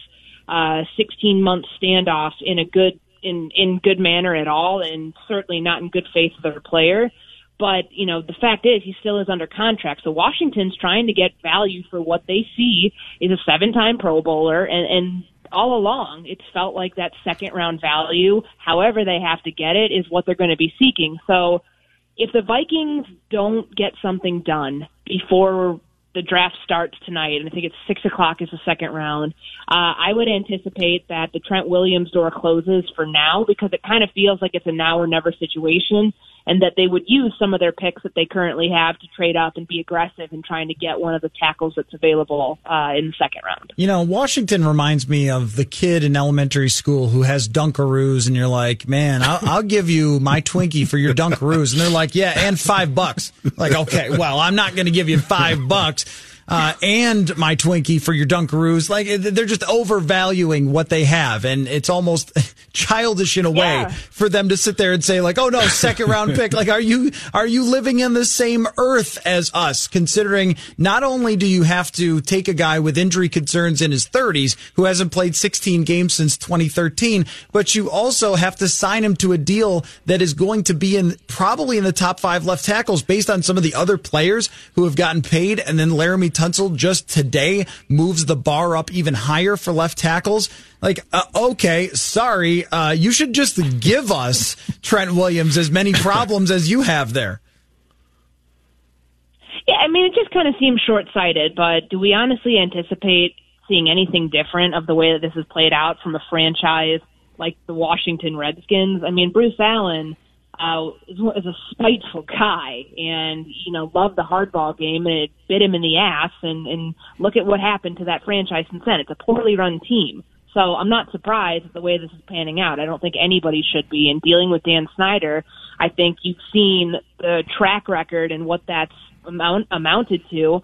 S6: uh, 16 month standoff in a good in in good manner at all, and certainly not in good faith with their player. But you know, the fact is, he still is under contract. So Washington's trying to get value for what they see is a seven-time Pro Bowler, and and all along, it's felt like that second round value, however they have to get it, is what they're going to be seeking. So if the Vikings don't get something done before the draft starts tonight, and I think it's six o'clock is the second round. Uh, I would anticipate that the Trent Williams door closes for now because it kind of feels like it's a now or never situation and that they would use some of their picks that they currently have to trade up and be aggressive in trying to get one of the tackles that's available uh, in the second round.
S3: You know, Washington reminds me of the kid in elementary school who has Dunkaroos, and you're like, man, I'll, I'll give you my Twinkie for your Dunkaroos. And they're like, yeah, and five bucks. Like, okay, well, I'm not going to give you five bucks uh, and my Twinkie for your Dunkaroos. Like they're just overvaluing what they have, and it's almost childish in a yeah. way for them to sit there and say like, "Oh no, second round pick." Like, are you are you living in the same earth as us? Considering not only do you have to take a guy with injury concerns in his 30s who hasn't played 16 games since 2013, but you also have to sign him to a deal that is going to be in probably in the top five left tackles based on some of the other players who have gotten paid, and then Laremy Tunsil just today moves the bar up even higher for left tackles. Like, uh, okay, sorry, uh, you should just give us Trent Williams as many problems as you have there.
S6: Yeah, I mean, it just kind of seems short sighted, but do we honestly anticipate seeing anything different of the way that this is played out from a franchise like the Washington Redskins? I mean, Bruce Allen uh, is, a spiteful guy and, you know, loved the hardball game and it bit him in the ass. And, and look at what happened to that franchise since then. It's a poorly run team. So I'm not surprised at the way this is panning out. I don't think anybody should be. In dealing with Dan Snyder, I think you've seen the track record and what that's amount, amounted to.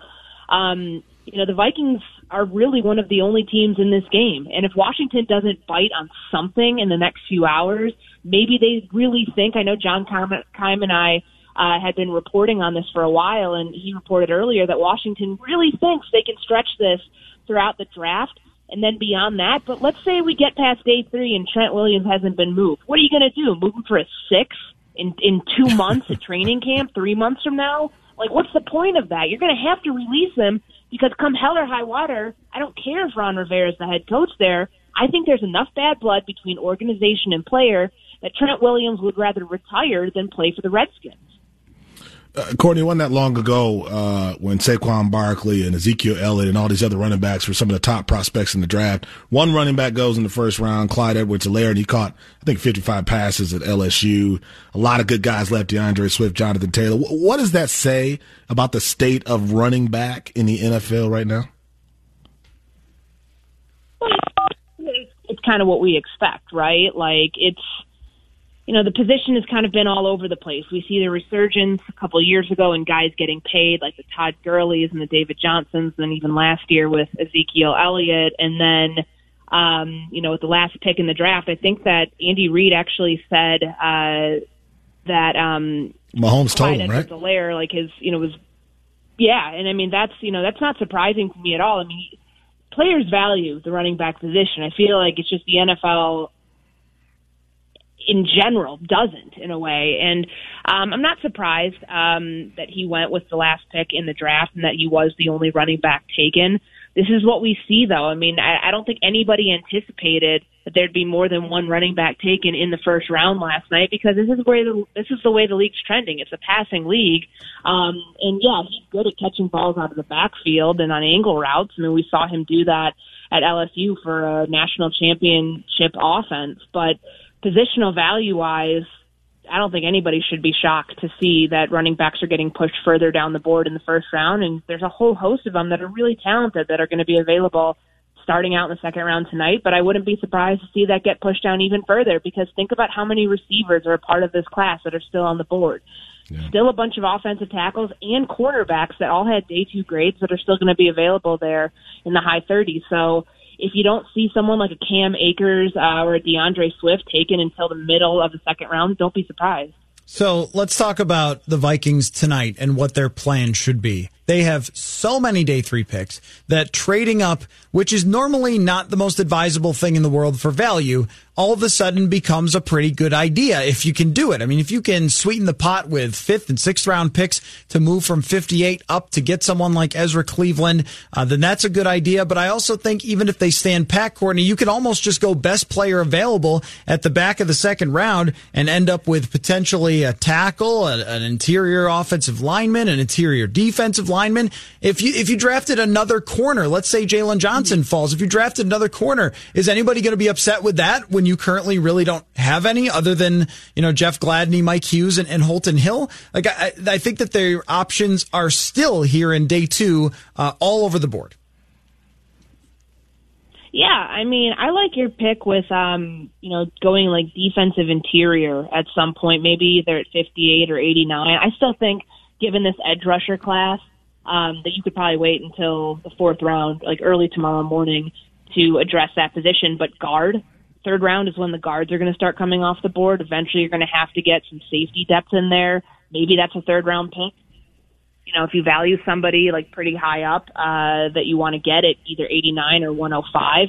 S6: Um, you know, the Vikings are really one of the only teams in this game. And if Washington doesn't bite on something in the next few hours, maybe they really think. I know John Keim and I uh, had been reporting on this for a while, and he reported earlier that Washington really thinks they can stretch this throughout the draft and then beyond that. But let's say we get past day three and Trent Williams hasn't been moved. What are you going to do? Move him for a six in in two months at training camp? Three months from now? Like, what's the point of that? You're going to have to release him because come hell or high water, I don't care if Ron Rivera is the head coach there. I think there's enough bad blood between organization and player that Trent Williams would rather retire than play for the Redskins.
S4: Uh, Courtney, wasn't that long ago uh, when Saquon Barkley and Ezekiel Elliott and all these other running backs were some of the top prospects in the draft. One running back goes in the first round, Clyde Edwards-Helaire, and he caught, I think, 55 passes at LSU. A lot of good guys left, D'Andre Swift, Jonathan Taylor. What does that say about the state of running back in the NFL right now?
S6: It's kind of what we expect, right? Like, it's you know, the position has kind of been all over the place. We see the resurgence a couple of years ago in guys getting paid, like the Todd Gurley's and the David Johnsons, and then even last year with Ezekiel Elliott. And then, um, you know, with the last pick in the draft, I think that Andy Reid actually said uh, that um,
S4: Mahomes told him, right?
S6: Lair, like his, you know, was yeah, and I mean that's you know that's not surprising to me at all. I mean, players value the running back position. I feel like it's just the NFL in general doesn't in a way. And um, I'm not surprised um, that he went with the last pick in the draft and that he was the only running back taken. This is what we see, though. I mean, I, I don't think anybody anticipated that there'd be more than one running back taken in the first round last night because this is where the this is the way the league's trending. It's a passing league, um, and yeah, he's good at catching balls out of the backfield and on angle routes. I mean, we saw him do that at LSU for a national championship offense, but positional value wise, I don't think anybody should be shocked to see that running backs are getting pushed further down the board in the first round. And there's a whole host of them that are really talented that are going to be available starting out in the second round tonight. But I wouldn't be surprised to see that get pushed down even further because think about how many receivers are a part of this class that are still on the board. Yeah. Still a bunch of offensive tackles and cornerbacks that all had day two grades that are still going to be available there in the high 30s. So if you don't see someone like a Cam Akers uh, or a D'Andre Swift taken until the middle of the second round, don't be surprised.
S3: So let's talk about the Vikings tonight and what their plan should be. They have so many day three picks that trading up, which is normally not the most advisable thing in the world for value, all of a sudden becomes a pretty good idea if you can do it. I mean, if you can sweeten the pot with fifth and sixth round picks to move from 58 up to get someone like Ezra Cleveland, uh, then that's a good idea. But I also think even if they stand pat, Courtney, you can almost just go best player available at the back of the second round and end up with potentially a tackle, a, an interior offensive lineman, an interior defensive lineman. If you, if you drafted another corner, let's say Jaylon Johnson falls, if you drafted another corner, is anybody going to be upset with that when you currently really don't have any other than, you know, Jeff Gladney, Mike Hughes, and, and Holton Hill. Like, I, I, think that their options are still here in day two, uh, all over the board.
S6: Yeah, I mean, I like your pick with, um, you know, going like defensive interior at some point, maybe either at 58 or 89. I still think, given this edge rusher class, um, that you could probably wait until the fourth round, like early tomorrow morning, to address that position. But guard, third round is when the guards are going to start coming off the board. Eventually, you're going to have to get some safety depth in there. Maybe that's a third round pick. You know, if you value somebody like pretty high up uh, that you want to get at either 89 or 105,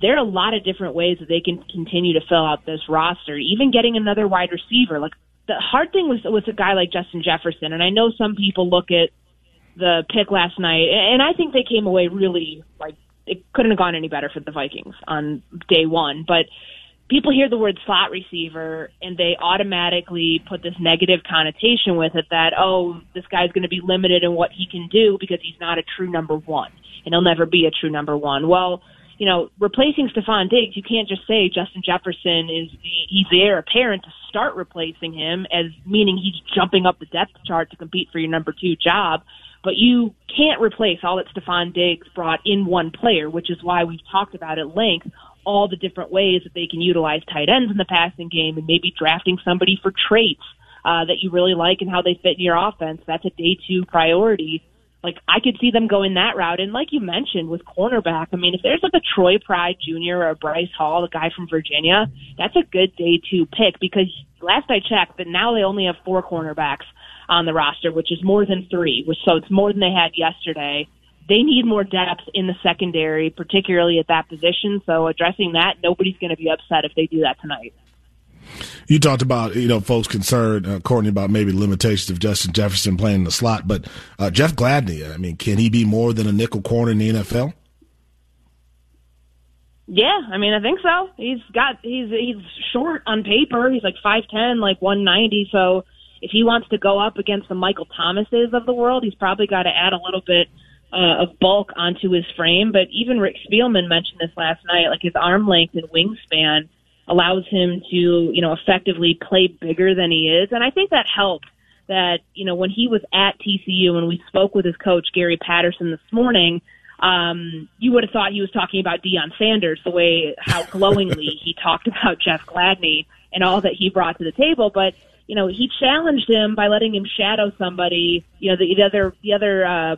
S6: there are a lot of different ways that they can continue to fill out this roster. Even getting another wide receiver, like the hard thing was with a guy like Justin Jefferson, and I know some people look at the pick last night, and I think they came away really like it couldn't have gone any better for the Vikings on day one. But people hear the word slot receiver and they automatically put this negative connotation with it that, oh, this guy's going to be limited in what he can do because he's not a true number one and he'll never be a true number one. Well, you know, replacing Stefon Diggs, you can't just say Justin Jefferson is the, he's the heir apparent to start replacing him as meaning he's jumping up the depth chart to compete for your number two job. But you can't replace all that Stefon Diggs brought in one player, which is why we've talked about at length all the different ways that they can utilize tight ends in the passing game and maybe drafting somebody for traits uh, that you really like and how they fit in your offense. That's a day two priority. Like I could see them going that route. And like you mentioned with cornerback, I mean, if there's like a Troy Pride Jr. or a Bryce Hall, the guy from Virginia, that's a good day two pick because last I checked, but now they only have four cornerbacks on the roster, which is more than three, which so it's more than they had yesterday. They need more depth in the secondary, particularly at that position. So addressing that, nobody's going to be upset if they do that tonight.
S4: You talked about you know folks concerned, uh, Courtney, about maybe limitations of Justin Jefferson playing in the slot, but uh, Jeff Gladney, I mean, can he be more than a nickel corner in the NFL?
S6: Yeah, I mean, I think so. He's got he's he's short on paper. He's like five ten, like one ninety. So if he wants to go up against the Michael Thomases of the world, he's probably got to add a little bit uh, of bulk onto his frame. But even Rick Spielman mentioned this last night, like his arm length and wingspan allows him to, you know, effectively play bigger than he is. And I think that helped that, you know, when he was at TCU and we spoke with his coach, Gary Patterson, this morning, um, you would have thought he was talking about Deion Sanders, the way how glowingly he talked about Jeff Gladney and all that he brought to the table. But you know, he challenged him by letting him shadow somebody, you know, the, the other, the other, uh,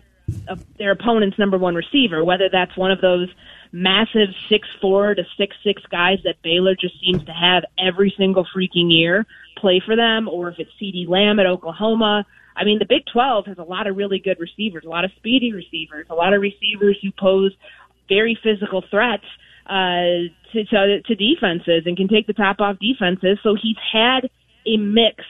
S6: their opponent's number one receiver, whether that's one of those massive six four to six six guys that Baylor just seems to have every single freaking year play for them, or if it's CeeDee Lamb at Oklahoma. I mean, the Big 12 has a lot of really good receivers, a lot of speedy receivers, a lot of receivers who pose very physical threats uh, to, to to defenses and can take the top off defenses. So he's had a mix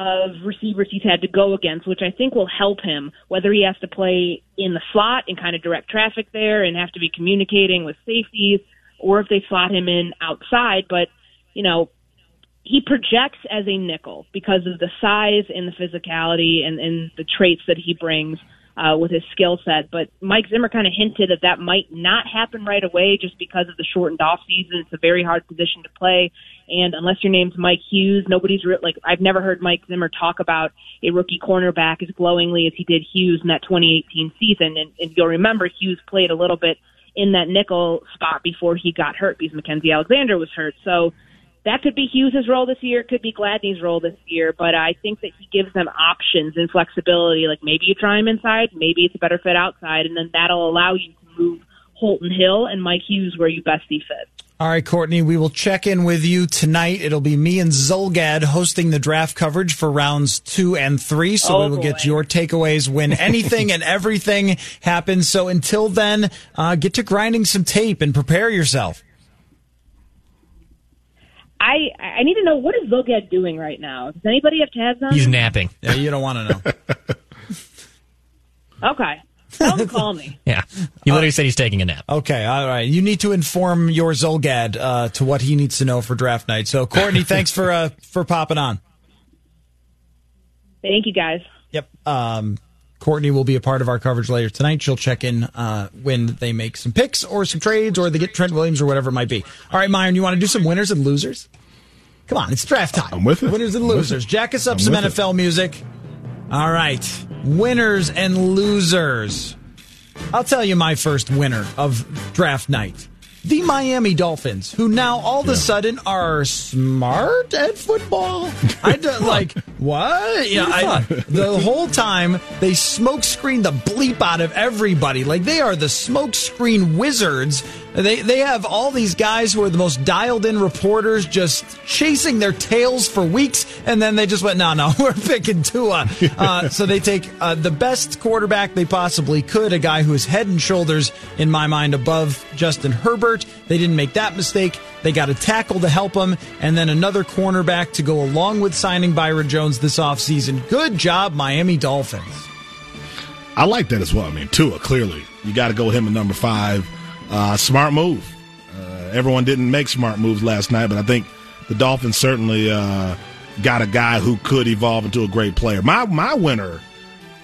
S6: of receivers he's had to go against, which I think will help him, whether he has to play in the slot and kind of direct traffic there and have to be communicating with safeties, or if they slot him in outside. But, you know, he projects as a nickel because of the size and the physicality and, and the traits that he brings uh, with his skill set. But Mike Zimmer kind of hinted that that might not happen right away just because of the shortened off season. It's a very hard position to play. And unless your name's Mike Hughes, nobody's re- like, I've never heard Mike Zimmer talk about a rookie cornerback as glowingly as he did Hughes in that 2018 season. And, and you'll remember Hughes played a little bit in that nickel spot before he got hurt because Mackensie Alexander was hurt. So, that could be Hughes' role this year. It could be Gladney's role this year. But I think that he gives them options and flexibility. Like maybe you try him inside, maybe it's a better fit outside, and then that'll allow you to move Holton Hill and Mike Hughes where you best see fit.
S3: All right, Courtney, we will check in with you tonight. It'll be me and Zulgad hosting the draft coverage for rounds two and three. So
S6: Oh,
S3: we will
S6: boy.
S3: get your takeaways when anything and everything happens. So until then, uh, get to grinding some tape and prepare yourself.
S6: I I need to know what is Zulgad doing right now. Does anybody have tabs on?
S5: He's
S6: him?
S5: napping.
S3: Yeah, you don't want to know.
S6: Okay, tell him to call me.
S5: Yeah. He literally said he's taking a nap.
S3: Okay, all right. You need to inform your Zulgad uh, to what he needs to know for draft night. So, Courtney, thanks for uh, for popping on.
S6: Thank you, guys.
S3: Yep. Um, Courtney will be a part of our coverage later tonight. She'll check in uh, when they make some picks or some trades or they get Trent Williams or whatever it might be. All right, Myron, you want to do some winners and losers? Come on, it's draft time.
S4: I'm with it.
S3: Winners and losers. Jack us up
S4: I'm
S3: some
S4: with it.
S3: NFL music. All right, winners and losers. I'll tell you my first winner of draft night. The Miami Dolphins, who now all of a sudden are smart at football. I like what? Yeah, I, the whole time they smoke screen the bleep out of everybody. Like they are the smoke screen wizards. They they have all these guys who are the most dialed in reporters just chasing their tails for weeks, and then they just went, no, no, we're picking Tua. Uh, so they take uh, the best quarterback they possibly could, a guy who is head and shoulders, in my mind, above Justin Herbert. They didn't make that mistake. They got a tackle to help him, and then another cornerback to go along with signing Byron Jones this offseason. Good job, Miami Dolphins.
S4: I like that as well. I mean, Tua, clearly. You got to go with him at number five. Uh, smart move. Uh, everyone didn't make smart moves last night, but I think the Dolphins certainly uh, got a guy who could evolve into a great player. My my winner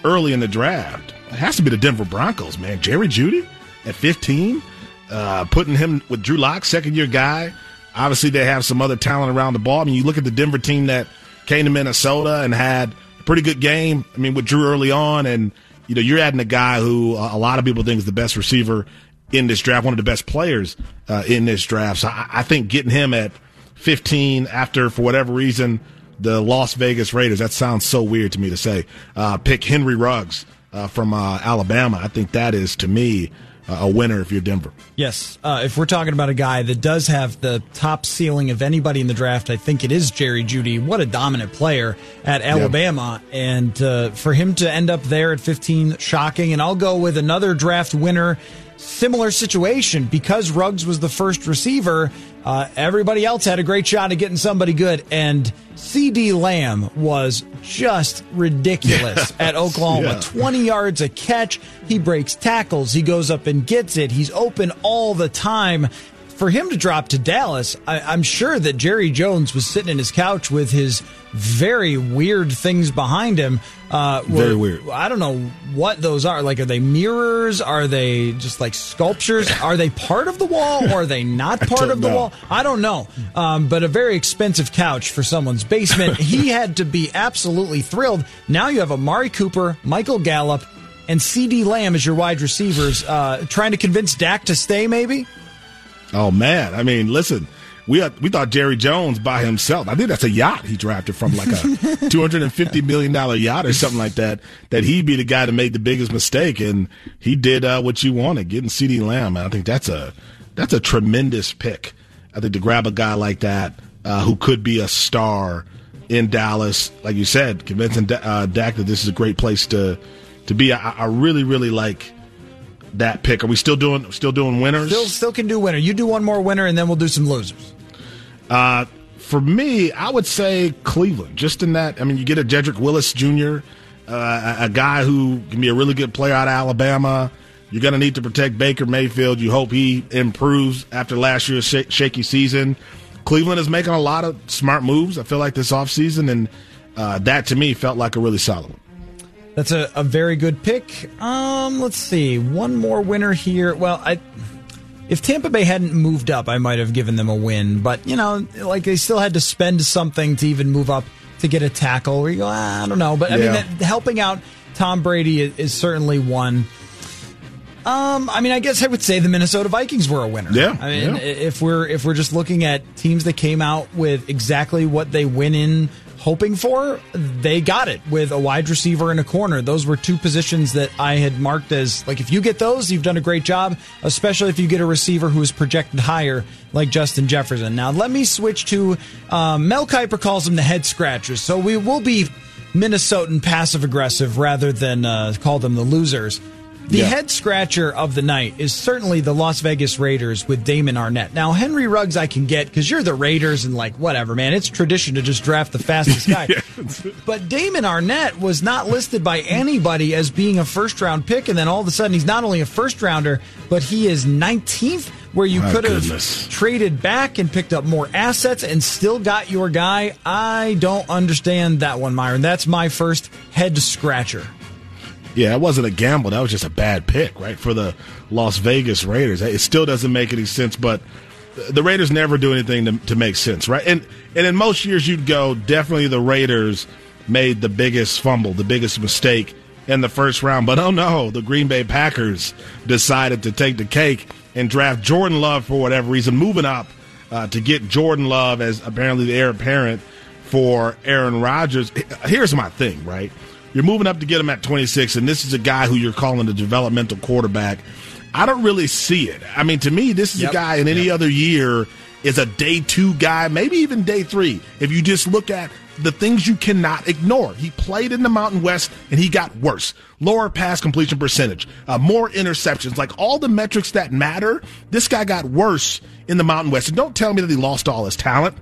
S4: early in the draft has to be the Denver Broncos, man. Jerry Jeudy at 15, uh, putting him with Drew Lock, second year guy. Obviously, they have some other talent around the ball. I mean, you look at the Denver team that came to Minnesota and had a pretty good game. I mean, with Drew early on, and you know, you're adding a guy who uh, a lot of people think is the best receiver in this draft, one of the best players uh, in this draft. So I, I think getting him at 15 after, for whatever reason, the Las Vegas Raiders, that sounds so weird to me to say, uh, pick Henry Ruggs uh, from uh, Alabama. I think that is, to me, uh, a winner if you're Denver.
S3: Yes, uh, if we're talking about a guy that does have the top ceiling of anybody in the draft, I think it is Jerry Jeudy. What a dominant player at Alabama, and uh, for him to end up there at 15, shocking. And I'll go with another draft winner, similar situation because Ruggs was the first receiver. Uh, everybody else had a great shot at getting somebody good, and CeeDee Lamb was just ridiculous at Oklahoma.
S4: Yeah.
S3: 20 yards a catch. He breaks tackles. He goes up and gets it. He's open all the time. For him to drop to Dallas, I, I'm sure that Jerry Jones was sitting in his couch with his very weird things behind him. Uh,
S4: Very
S3: were-
S4: weird.
S3: I don't know what those are. Like, are they mirrors? Are they just like sculptures? Are they part of the wall or are they not part of the
S4: know.
S3: wall? I don't know. Um, but a very expensive couch for someone's basement. he had to be absolutely thrilled. Now you have Amari Cooper, Michael Gallup, and CeeDee Lamb as your wide receivers, uh, trying to convince Dak to stay, maybe?
S4: Oh man, I mean, listen, we had, we thought Jerry Jones by himself. I think that's a yacht he drafted from, like a two hundred and fifty million dollar yacht or something like that. That he'd be the guy to make the biggest mistake, and he did uh, what you wanted, getting CeeDee Lamb. I think that's a that's a tremendous pick. I think to grab a guy like that uh, who could be a star in Dallas, like you said, convincing Da- uh, Dak that this is a great place to to be. I, I really, really like that pick. Are we still doing still doing winners?
S3: Still, still can do winner. You do one more winner, and then we'll do some losers.
S4: Uh, for me, I would say Cleveland. Just in that, I mean, you get a Jedrick Willis Jr., uh, a, guy who can be a really good player out of Alabama. You're going to need to protect Baker Mayfield. You hope he improves after last year's sh- shaky season. Cleveland is making a lot of smart moves. I feel like this offseason, and uh, that to me felt like a really solid one.
S3: That's a, a very good pick. Um, let's see. One more winner here. Well, I if Tampa Bay hadn't moved up, I might have given them a win. But you know, like they still had to spend something to even move up to get a tackle. Where you go, ah, I don't know. But I
S4: Yeah.
S3: mean, that, helping out Tom Brady is, is certainly one. Um, I mean, I guess I would say the Minnesota Vikings were a winner.
S4: Yeah,
S3: I mean,
S4: yeah.
S3: if we're if we're just looking at teams that came out with exactly what they went in hoping for, they got it with a wide receiver and a corner. Those were two positions that I had marked as like if you get those, you've done a great job. Especially if you get a receiver who is projected higher, like Justin Jefferson. Now, let me switch to um, Mel Kiper calls them the head scratchers. So we will be Minnesotan passive aggressive rather than uh, call them the losers. The
S4: Yeah.
S3: head scratcher of the night is certainly the Las Vegas Raiders with Damon Arnette. Now, Henry Ruggs I can get because you're the Raiders and like whatever, man. It's tradition to just draft the fastest guy. but Damon Arnette was not listed by anybody as being a first round pick, and then all of a sudden he's not only a first rounder, but he is 19th, where you could have traded back and picked up more assets and still got your guy. I don't understand that one, Myron. That's my first head scratcher.
S4: Yeah, it wasn't a gamble. That was just a bad pick, right, for the Las Vegas Raiders. It still doesn't make any sense, but the Raiders never do anything to, to make sense, right? And and in most years, you'd go definitely the Raiders made the biggest fumble, the biggest mistake in the first round. But oh no, the Green Bay Packers decided to take the cake and draft Jordan Love for whatever reason, moving up uh, to get Jordan Love as apparently the heir apparent for Aaron Rodgers. Here's my thing, right? You're moving up to get him at 26, and this is a guy who you're calling a developmental quarterback. I don't really see it. I mean, to me, this is
S3: Yep.
S4: a guy in any other year is a day two guy, maybe even day three. If you just look at the things you cannot ignore, he played in the Mountain West and he got worse. Lower pass completion percentage, uh, more interceptions, like all the metrics that matter. This guy got worse in the Mountain West. And don't tell me that he lost all his talent.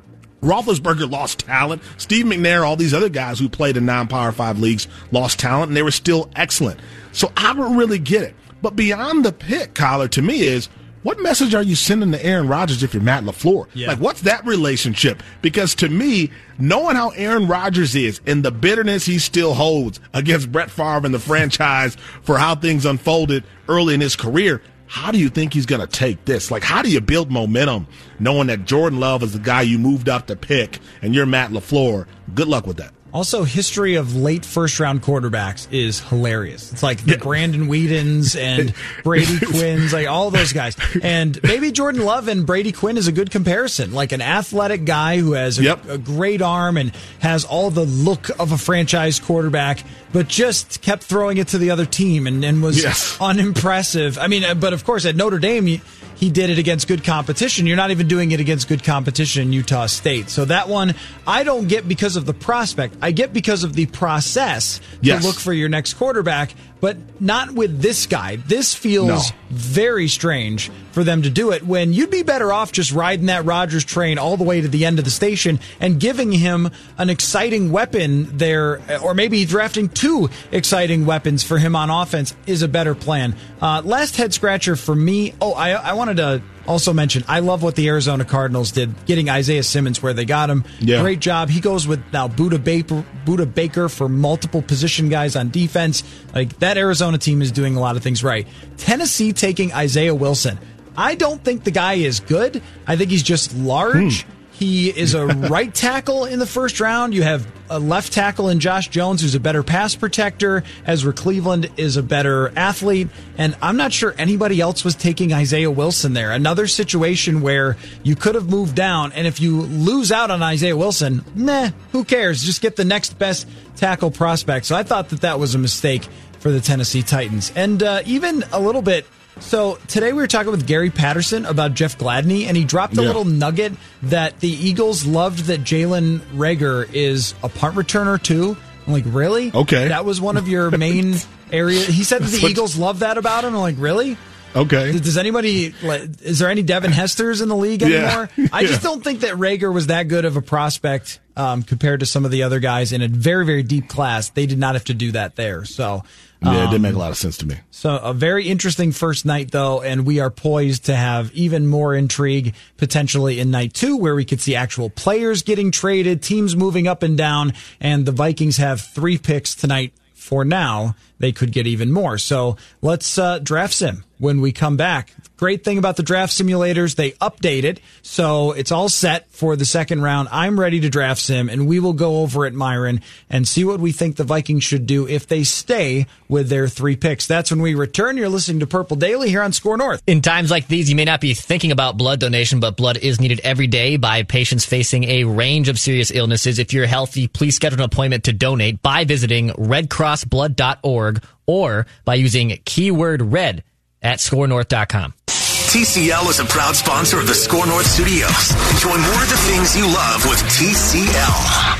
S4: Roethlisberger lost talent. Steve McNair, all these other guys who played in non-power five leagues lost talent, and they were still excellent. So I don't really get it. But beyond the pick, Coller, to me is what message are you sending to Aaron Rodgers if you're Matt LaFleur?
S3: Yeah.
S4: Like, what's that relationship? Because to me, knowing how Aaron Rodgers is and the bitterness he still holds against Brett Favre and the franchise for how things unfolded early in his career, how do you think he's going to take this? Like, how do you build momentum knowing that Jordan Love is the guy you moved up to pick and you're Matt LaFleur? Good luck with that.
S3: Also, history of late first round quarterbacks is hilarious. It's like the Brandon Weedens and Brady Quinns, like all those guys. And maybe Jordan Love and Brady Quinn is a good comparison. Like an athletic guy who has a,
S4: Yep.
S3: a great arm and has all the look of a franchise quarterback, but just kept throwing it to the other team and, and was
S4: Yes.
S3: unimpressive. I mean, uh, but of course, at Notre Dame, he, did it against good competition. You're not even doing it against good competition in Utah State. So that one, I don't get because of the prospect. I get because of the process
S4: Yes.
S3: to look for your next quarterback, but not with this guy. This feels
S4: No.
S3: very strange for them to do it when you'd be better off just riding that Rodgers train all the way to the end of the station and giving him an exciting weapon there, or maybe drafting two exciting weapons for him on offense is a better plan. Uh, last head scratcher for me. Oh, I, I wanted to also mention I love what the Arizona Cardinals did getting Isaiah Simmons where they got him.
S4: Yeah.
S3: Great job. He goes with now Budda Baker, Budda Baker for multiple position guys on defense. Like that Arizona team is doing a lot of things right. Tennessee taking Isaiah Wilson. I don't think the guy is good. I think he's just large. Hmm. He is a right tackle in the first round. You have a left tackle in Josh Jones, who's a better pass protector. Ezra Cleveland is a better athlete. And I'm not sure anybody else was taking Isaiah Wilson there. Another situation where you could have moved down. And if you lose out on Isaiah Wilson, meh, who cares? Just get the next best tackle prospect. So I thought that that was a mistake for the Tennessee Titans. And uh, even a little bit so today we were talking with Gary Patterson about Jeff Gladney, and he dropped a
S4: Yeah.
S3: little nugget that the Eagles loved that Jalen Reagor is a punt returner too. I'm like, really?
S4: Okay.
S3: that was one of your main areas. He said that the Eagles love that about him. I'm like, really?
S4: Okay.
S3: Does anybody? Is there any Devin Hesters in the league
S4: Yeah.
S3: anymore? I just
S4: Yeah.
S3: don't think that Reagor was that good of a prospect um, compared to some of the other guys in a very very deep class. They did not have to do that there. So.
S4: Yeah, it
S3: um,
S4: didn't make a lot of sense to me.
S3: so a very interesting first night though, and we are poised to have even more intrigue potentially in night two, where we could see actual players getting traded, teams moving up and down, and the Vikings have three picks tonight for now, they could get even more. So let's uh, draft sim when we come back. Great thing about the draft simulators, they update it. So it's all set for the second round. I'm ready to draft sim, and we will go over it, Myron, and see what we think the Vikings should do if they stay with their three picks. That's when we return. You're listening to Purple Daily here on SKOR North.
S5: In times like these, you may not be thinking about blood donation, but blood is needed every day by patients facing a range of serious illnesses. If you're healthy, please schedule an appointment to donate by visiting redcrossblood.org or by using keyword red at skornorth.com.
S1: TCL is a proud sponsor of the SKOR North Studios. Enjoy more of the things you love with TCL.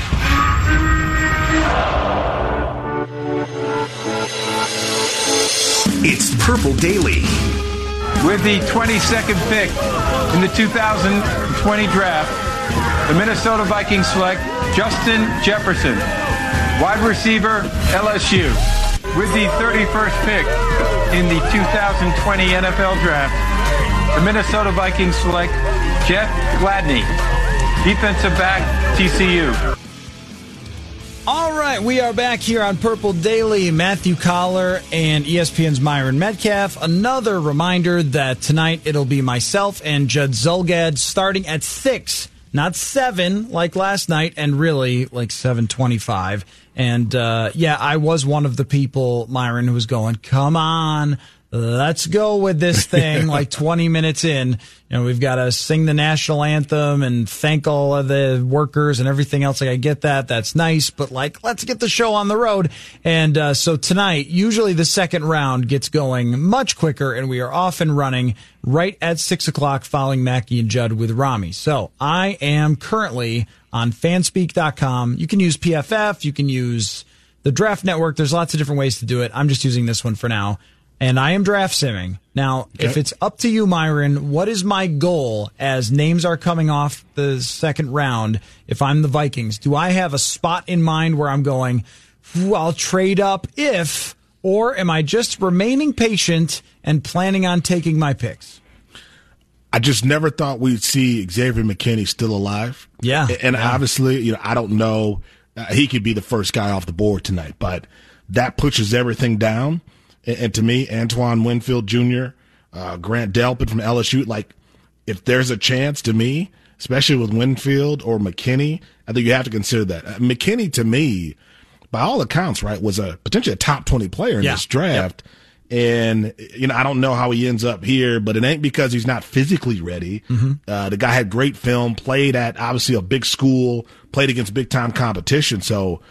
S1: It's Purple Daily.
S7: With the 22nd pick in the 2020 draft, the Minnesota Vikings select Justin Jefferson, wide receiver, LSU. With the 31st pick in the 2020 NFL draft, the Minnesota Vikings select Jeff Gladney, defensive back, TCU.
S3: All right, we are back here on Purple Daily. Matthew Coller and ESPN's Myron Medcalf. Another reminder that tonight it'll be myself and Judd Zulgad starting at six, not seven like last night, and really like seven twenty-five. And uh, yeah, I was one of the people, Myron, who was going, "Come on." Let's go with this thing like 20 minutes in. You know, we've got to sing the national anthem and thank all of the workers and everything else. Like, I get that. That's nice. But like, let's get the show on the road. And, uh, so tonight, usually the second round gets going much quicker and we are off and running right at six o'clock following Mackie and Judd with Rami. So I am currently on fanspeak.com. You can use PFF. You can use the draft network. There's lots of different ways to do it. I'm just using this one for now and I am draft simming. Now, okay. if it's up to you, Myron, what is my goal as names are coming off the second round? If I'm the Vikings, do I have a spot in mind where I'm going, I'll trade up if, or am I just remaining patient and planning on taking my picks?
S4: I just never thought we'd see Xavier McKinney still alive.
S3: Yeah.
S4: And
S3: yeah.
S4: obviously, you know, I don't know. Uh, he could be the first guy off the board tonight, but that pushes everything down. And, to me, Antoine Winfield Jr., uh, Grant Delpit from LSU, like if there's a chance to me, especially with Winfield or McKinney, I think you have to consider that. Uh, McKinney to me, by all accounts, right, was a potentially a top 20 player in
S3: yeah.
S4: this draft. Yep. And, you know, I don't know how he ends up here, but it ain't because he's not physically ready. Mm-hmm. Uh, the guy had great film, played at obviously a big school, played against big time competition. So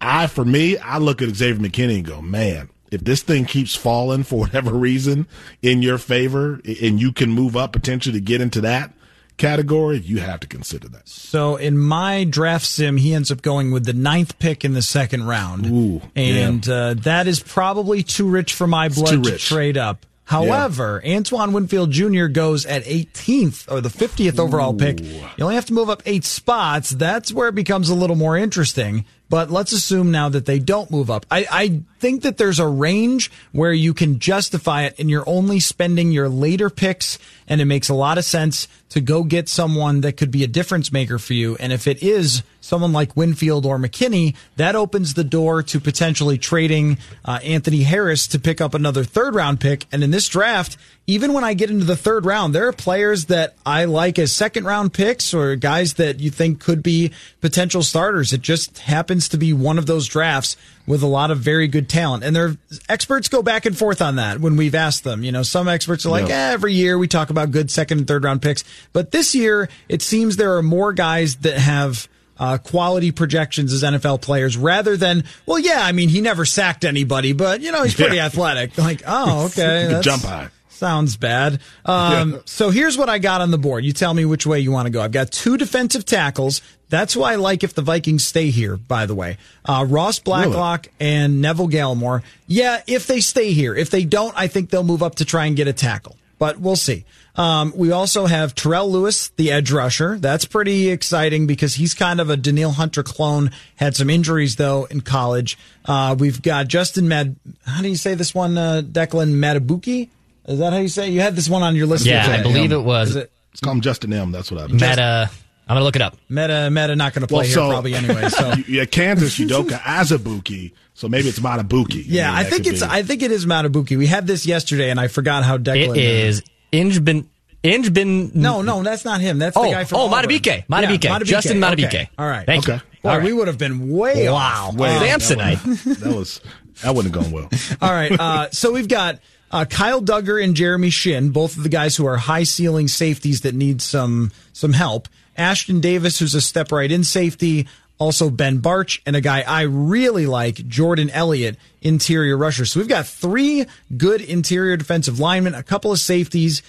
S4: I, for me, I look at Xavier McKinney and go, man, if this thing keeps falling for whatever reason in your favor and you can move up potentially to get into that category, you have to consider that.
S3: So in my draft sim, he ends up going with the ninth pick in the second round.
S4: Ooh,
S3: and
S4: yeah.
S3: uh, that is probably too rich for my blood to trade up. However, yeah. Antoine Winfield Jr. goes at 18th or the 50th overall
S4: Ooh.
S3: pick. You only have to move up eight spots. That's where it becomes a little more interesting. But let's assume now that they don't move up. I, I think that there's a range where you can justify it and you're only spending your later picks and it makes a lot of sense to go get someone that could be a difference maker for you. And if it is someone like Winfield or McKinney, that opens the door to potentially trading uh, Anthony Harris to pick up another third round pick. And in this draft, even when I get into the third round, there are players that I like as second round picks or guys that you think could be potential starters. It just happens to be one of those drafts with a lot of very good talent. And their experts go back and forth on that when we've asked them. You know, some experts are like, eh, every year we talk about good second and third round picks. But this year, it seems there are more guys that have uh, quality projections as NFL players rather than, well, yeah, I mean, he never sacked anybody, but, you know, he's pretty yeah. athletic. Like, oh, okay.
S4: That's, jump high.
S3: Sounds bad. Um, yeah. So here's what I got on the board. You tell me which way you want to go. I've got two defensive tackles. That's why I like if the Vikings stay here, by the way. Uh, Ross Blacklock really? and Neville Gallimore. Yeah, if they stay here. If they don't, I think they'll move up to try and get a tackle. But we'll see. Um, we also have Terrell Lewis, the edge rusher. That's pretty exciting because he's kind of a Danielle Hunter clone. Had some injuries though in college. Uh, we've got Justin Mad. How do you say this one? Uh, Declan Matabuki. Is that how you say? It? You had this one on your list.
S5: Yeah, I believe it was.
S4: It? It's called Justin M. That's what I.
S5: Meta. I'm gonna look it up.
S3: Meta, Meta, not going to play
S4: Well,
S3: here
S4: so-
S3: probably anyway. So
S4: yeah, Kansas Udoka Azubuike, so maybe it's Matabuki.
S3: yeah,
S4: mean,
S3: I think it's
S4: be-
S3: I think it is Matabuki. We had this yesterday, and I forgot how Declan
S5: It is Injbin. Injbin.
S3: No, no, that's not him. That's the
S5: Oh,
S3: guy from
S5: oh,
S3: Auburn.
S5: Madubuike. Madubuike.
S3: Yeah,
S5: Justin Madubuike.
S3: Okay. All right.
S5: Thank
S4: Okay.
S5: you.
S3: Boy,
S5: All right.
S3: we would have been way
S5: Wow.
S3: off.
S4: Way off.
S5: Samsonite.
S4: That was that wouldn't have gone well.
S3: All right. Uh, so we've got uh, Kyle Dugger and Jeremy Chinn, both of the guys who are high ceiling safeties that need some some help. Ashtyn Davis, who's a step right in safety. Also Ben Bartch and a guy I really like, Jordan Elliott, interior rusher. So we've got three good interior defensive linemen, a couple of safeties,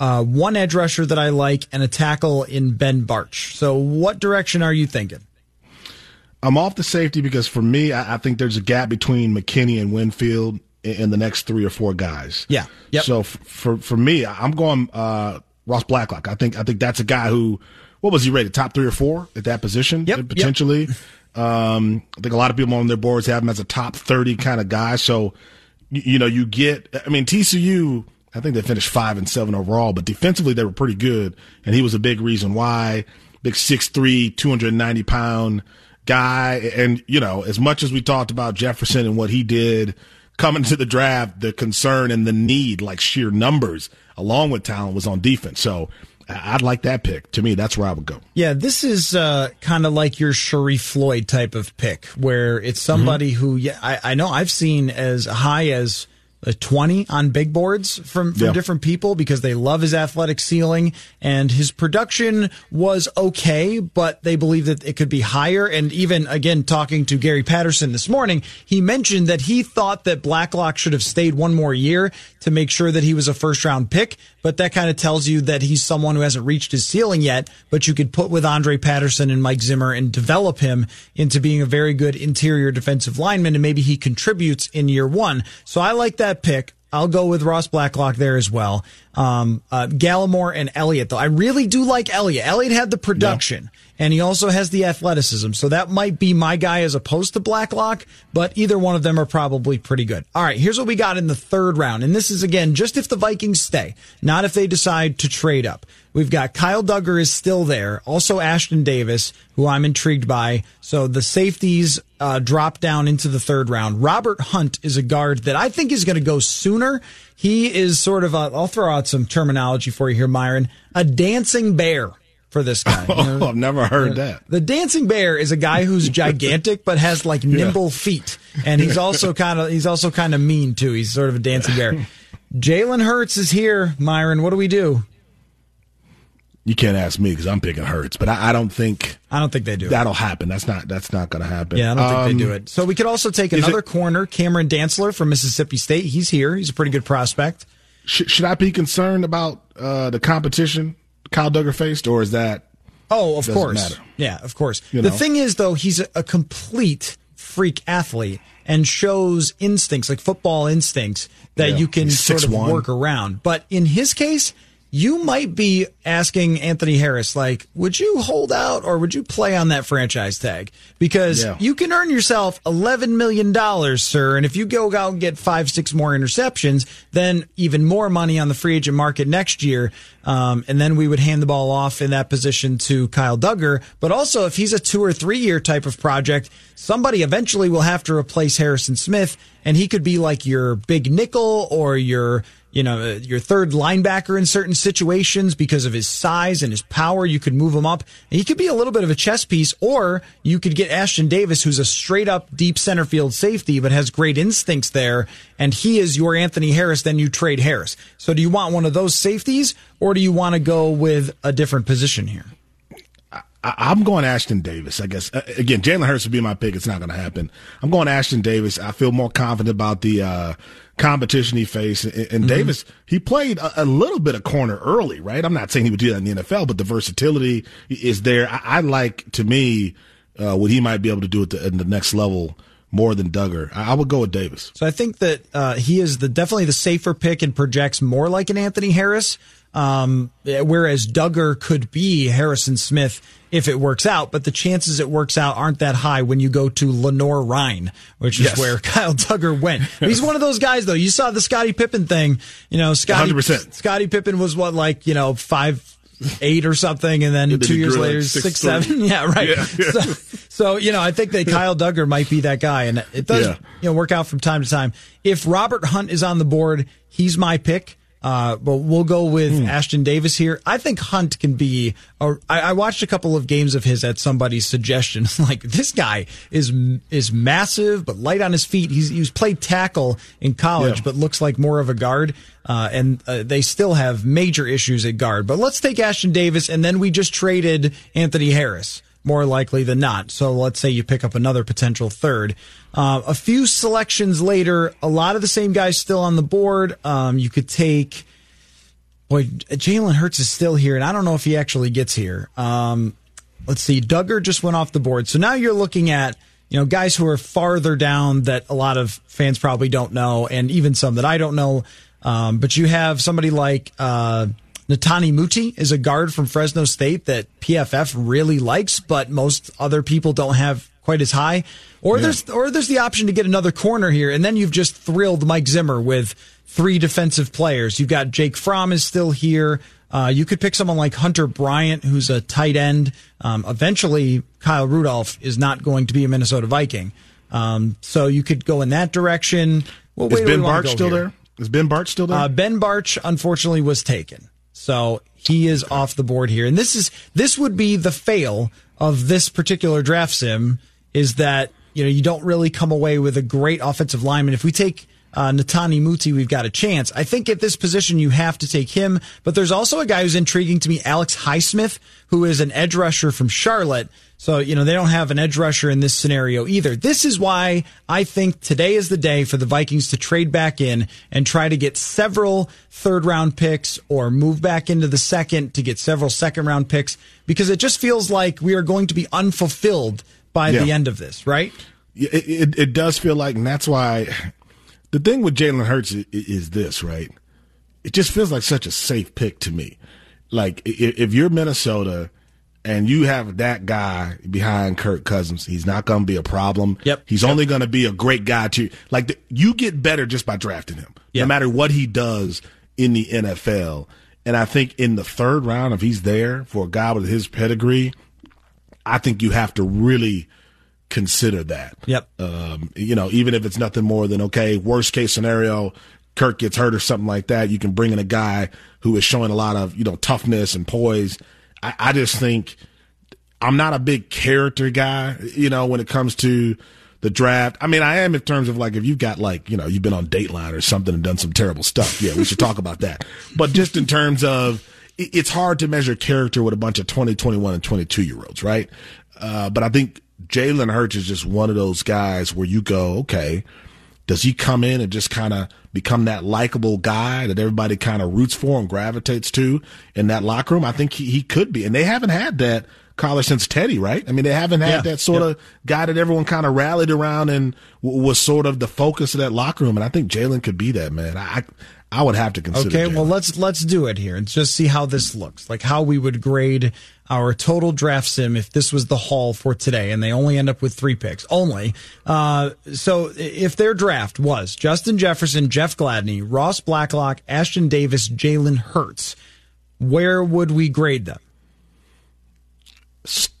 S3: uh, one edge rusher that I like, and a tackle in Ben Bartch. So what direction are you thinking?
S4: I'm off the safety because for me, I, I think there's a gap between McKinney and Winfield in, in the next three or four guys.
S3: Yeah. Yep.
S4: So f- for for me, I'm going uh, Ross Blacklock. I think I think that's a guy who, what was he rated? Top three or four at that position?
S3: Yep, yep.
S4: Potentially. Um, I think a lot of people on their boards have him as a top 30 kind of guy. So, you, you know, you get, I mean, TCU, I think they finished five and seven overall, but defensively they were pretty good. And he was a big reason why. Big 6'3, 290 pound guy. And, you know, as much as we talked about Jefferson and what he did coming to the draft, the concern and the need, like sheer numbers, along with talent, was on defense. So I'd like that pick. To me, that's where I would go.
S3: Yeah, this is uh, kind of like your Sharrif Floyd type of pick, where it's somebody who, yeah, I, I know I've seen as high as a 20 on big boards from, from
S4: Yeah.
S3: different people because they love his athletic ceiling and his production was okay, but they believe that it could be higher. And even again, talking to Gary Patterson this morning, he mentioned that he thought that Blacklock should have stayed one more year to make sure that he was a first round pick. But that kind of tells you that he's someone who hasn't reached his ceiling yet, but you could put with Andre Patterson and Mike Zimmer and develop him into being a very good interior defensive lineman. And maybe he contributes in year one. So I like that pick. I'll go with Ross Blacklock there as well. Um, uh, Gallimore and Elliott, though. I really do like Elliott. Elliott had the production and he also has the athleticism. So that might be my guy as opposed to Blacklock, but either one of them are probably pretty good. All right, here's what we got in the third round. And this is again, just if the Vikings stay, not if they decide to trade up. We've got Kyle Dugger is still there. Also Ashtyn Davis, who I'm intrigued by. So the safeties uh, drop down into the third round. Robert Hunt is a guard that I think is going to go sooner. He is sort of a, I'll throw out some terminology for you here, Myron, a dancing bear for this guy. You know,
S4: Oh, I've never heard that.
S3: the dancing bear is a guy who's gigantic but has like nimble feet, and he's also kind of he's also kind of mean too. He's sort of a dancing bear. Jalen Hurts is here, Myron. What do we do?
S4: You can't ask me because I'm picking Hurts, but I, I don't think
S3: I don't think they do.
S4: that'll happen. That's not that's not going to happen.
S3: Yeah, I don't think they
S4: Um,
S3: do it. So we could also take another
S4: it-
S3: corner, Cameron Dantzler from Mississippi State. He's here. He's a pretty good prospect.
S4: Should, should I be concerned about uh, the competition Kyle Dugger faced, or is that
S3: Oh, of course.
S4: matter.
S3: Yeah, of course.
S4: You
S3: the
S4: know.
S3: thing is, though, he's a, a complete freak athlete and shows instincts, like football instincts, that
S4: Yeah.
S3: you can
S4: He's
S3: sort of
S4: 6'1".
S3: work around. But in his case, you might be asking Anthony Harris, like, would you hold out or would you play on that franchise tag? Because
S4: Yeah.
S3: you can earn yourself $11 million, sir. And if you go out and get five, six more interceptions, then even more money on the free agent market next year. Um, and then we would hand the ball off in that position to Kyle Dugger. But also, if he's a two or three year type of project, somebody eventually will have to replace Harrison Smith. And he could be like your big nickel or your you know, uh, your third linebacker in certain situations because of his size and his power. You could move him up. And he could be a little bit of a chess piece, or you could get Ashtyn Davis, who's a straight up deep center field safety, but has great instincts there. And he is your Anthony Harris. Then you trade Harris. So do you want one of those safeties, or do you want to go with a different position here?
S4: I, I'm going Ashtyn Davis, I guess. Uh, again, Jalen Hurts would be my pick. It's not going to happen. I'm going Ashtyn Davis. I feel more confident about the uh, competition he faced. And, and Davis, he played a, a little bit of corner early, right? I'm not saying he would do that in the NFL, but the versatility is there. I, I like, to me, uh, what he might be able to do at the, at the next level more than Dugger. I, I would go with Davis.
S3: So I think that uh, he is the definitely the safer pick and projects more like an Anthony Harris. Um, whereas Dugger could be Harrison Smith if it works out, but the chances it works out aren't that high when you go to Lenoir-Rhyne, which is
S4: Yes.
S3: where Kyle Dugger went. He's one of those guys though. You saw the Scottie Pippen thing, you know, Scottie
S4: 100%.
S3: Scottie Pippen was what like, you know, five eight or something, and then, two years
S4: grew like
S3: later,
S4: six
S3: six, seven. Yeah, right.
S4: Yeah, yeah.
S3: So, so, you know, I think that Kyle Dugger might be that guy, and it does you know work out from time to time. If Robert Hunt is on the board, he's my pick. Uh, but we'll go with
S4: Hmm.
S3: Ashtyn Davis here. I think Hunt can be. A, I, I watched a couple of games of his at somebody's suggestion. like this guy is is massive but light on his feet. He's he's played tackle in college,
S4: Yeah.
S3: but looks like more of a guard. Uh, and uh, they still have major issues at guard. But let's take Ashtyn Davis, and then we just traded Anthony Harris more likely than not. So let's say you pick up another potential third. Uh, a few selections later, a lot of the same guys still on the board. Um, you could take, boy, Jalen Hurts is still here, and I don't know if he actually gets here. Um, let's see, Dugger just went off the board. So now you're looking at, you know, guys who are farther down that a lot of fans probably don't know, and even some that I don't know. Um, but you have somebody like, uh, Netane Muti is a guard from Fresno State that PFF really likes, but most other people don't have quite as high. Or there's or there's the option to get another corner here, and then you've just thrilled Mike Zimmer with three defensive players. You've got Jake Fromm is still here. Uh, you could pick someone like Hunter Bryant, who's a tight end. Um, eventually, Kyle Rudolph is not going to be a Minnesota Viking, um, so you could go in that direction. Well,
S4: Is
S3: where do we
S4: Ben
S3: Bartch
S4: still
S3: here?
S4: there? Is Ben Bartch still there?
S3: Uh, ben Bartch unfortunately was taken, so he is off the board here. And this is this would be the fail of this particular draft sim is that you know you don't really come away with a great offensive lineman. If we take uh, Netane Muti, we've got a chance. I think at this position you have to take him, but there's also a guy who's intriguing to me, Alex Highsmith, who is an edge rusher from Charlotte. So, you know, they don't have an edge rusher in this scenario either. This is why I think today is the day for the Vikings to trade back in and try to get several third round picks or move back into the second to get several second round picks because it just feels like we are going to be unfulfilled by
S4: Yeah.
S3: the end of this, right?
S4: It, it, it does feel like, and that's why the thing with Jalen Hurts is, is this, right? It just feels like such a safe pick to me. Like if you're Minnesota and you have that guy behind Kirk Cousins, he's not going to be a problem.
S3: Yep.
S4: He's only going to be a great guy to like. The, you get better just by drafting him,
S3: Yep.
S4: no matter what he does in the NFL. And I think in the third round, if he's there for a guy with his pedigree, I think you have to really consider that.
S3: Yep.
S4: Um, you know, even if it's nothing more than okay, worst case scenario, Kirk gets hurt or something like that, you can bring in a guy who is showing a lot of you know toughness and poise. I, I just think I'm not a big character guy, you know, when it comes to the draft. I mean, I am in terms of like if you've got like you know you've been on Dateline or something and done some terrible stuff. Yeah, we should talk about that. But just in terms of it's hard to measure character with a bunch of 20, 21, and 22 year olds, right? Uh, but I think Jalen Hurts is just one of those guys where you go, okay, does he come in and just kind of become that likable guy that everybody kind of roots for and gravitates to in that locker room? I think he, he could be. And they haven't had that collar since Teddy, right? I mean, they haven't had
S3: Yeah.
S4: that sort of guy that everyone kind of rallied around and w- was sort of the focus of that locker room. And I think Jalen could be that, man. I, I would have to consider
S3: Okay,
S4: Jalen.
S3: well let's let's do it here and just see how this looks. Like how we would grade our total draft sim if this was the haul for today and they only end up with 3 picks. Only. Uh so if their draft was Justin Jefferson, Jeff Gladney, Ross Blacklock, Ashtyn Davis, Jalen Hurts, where would we grade them?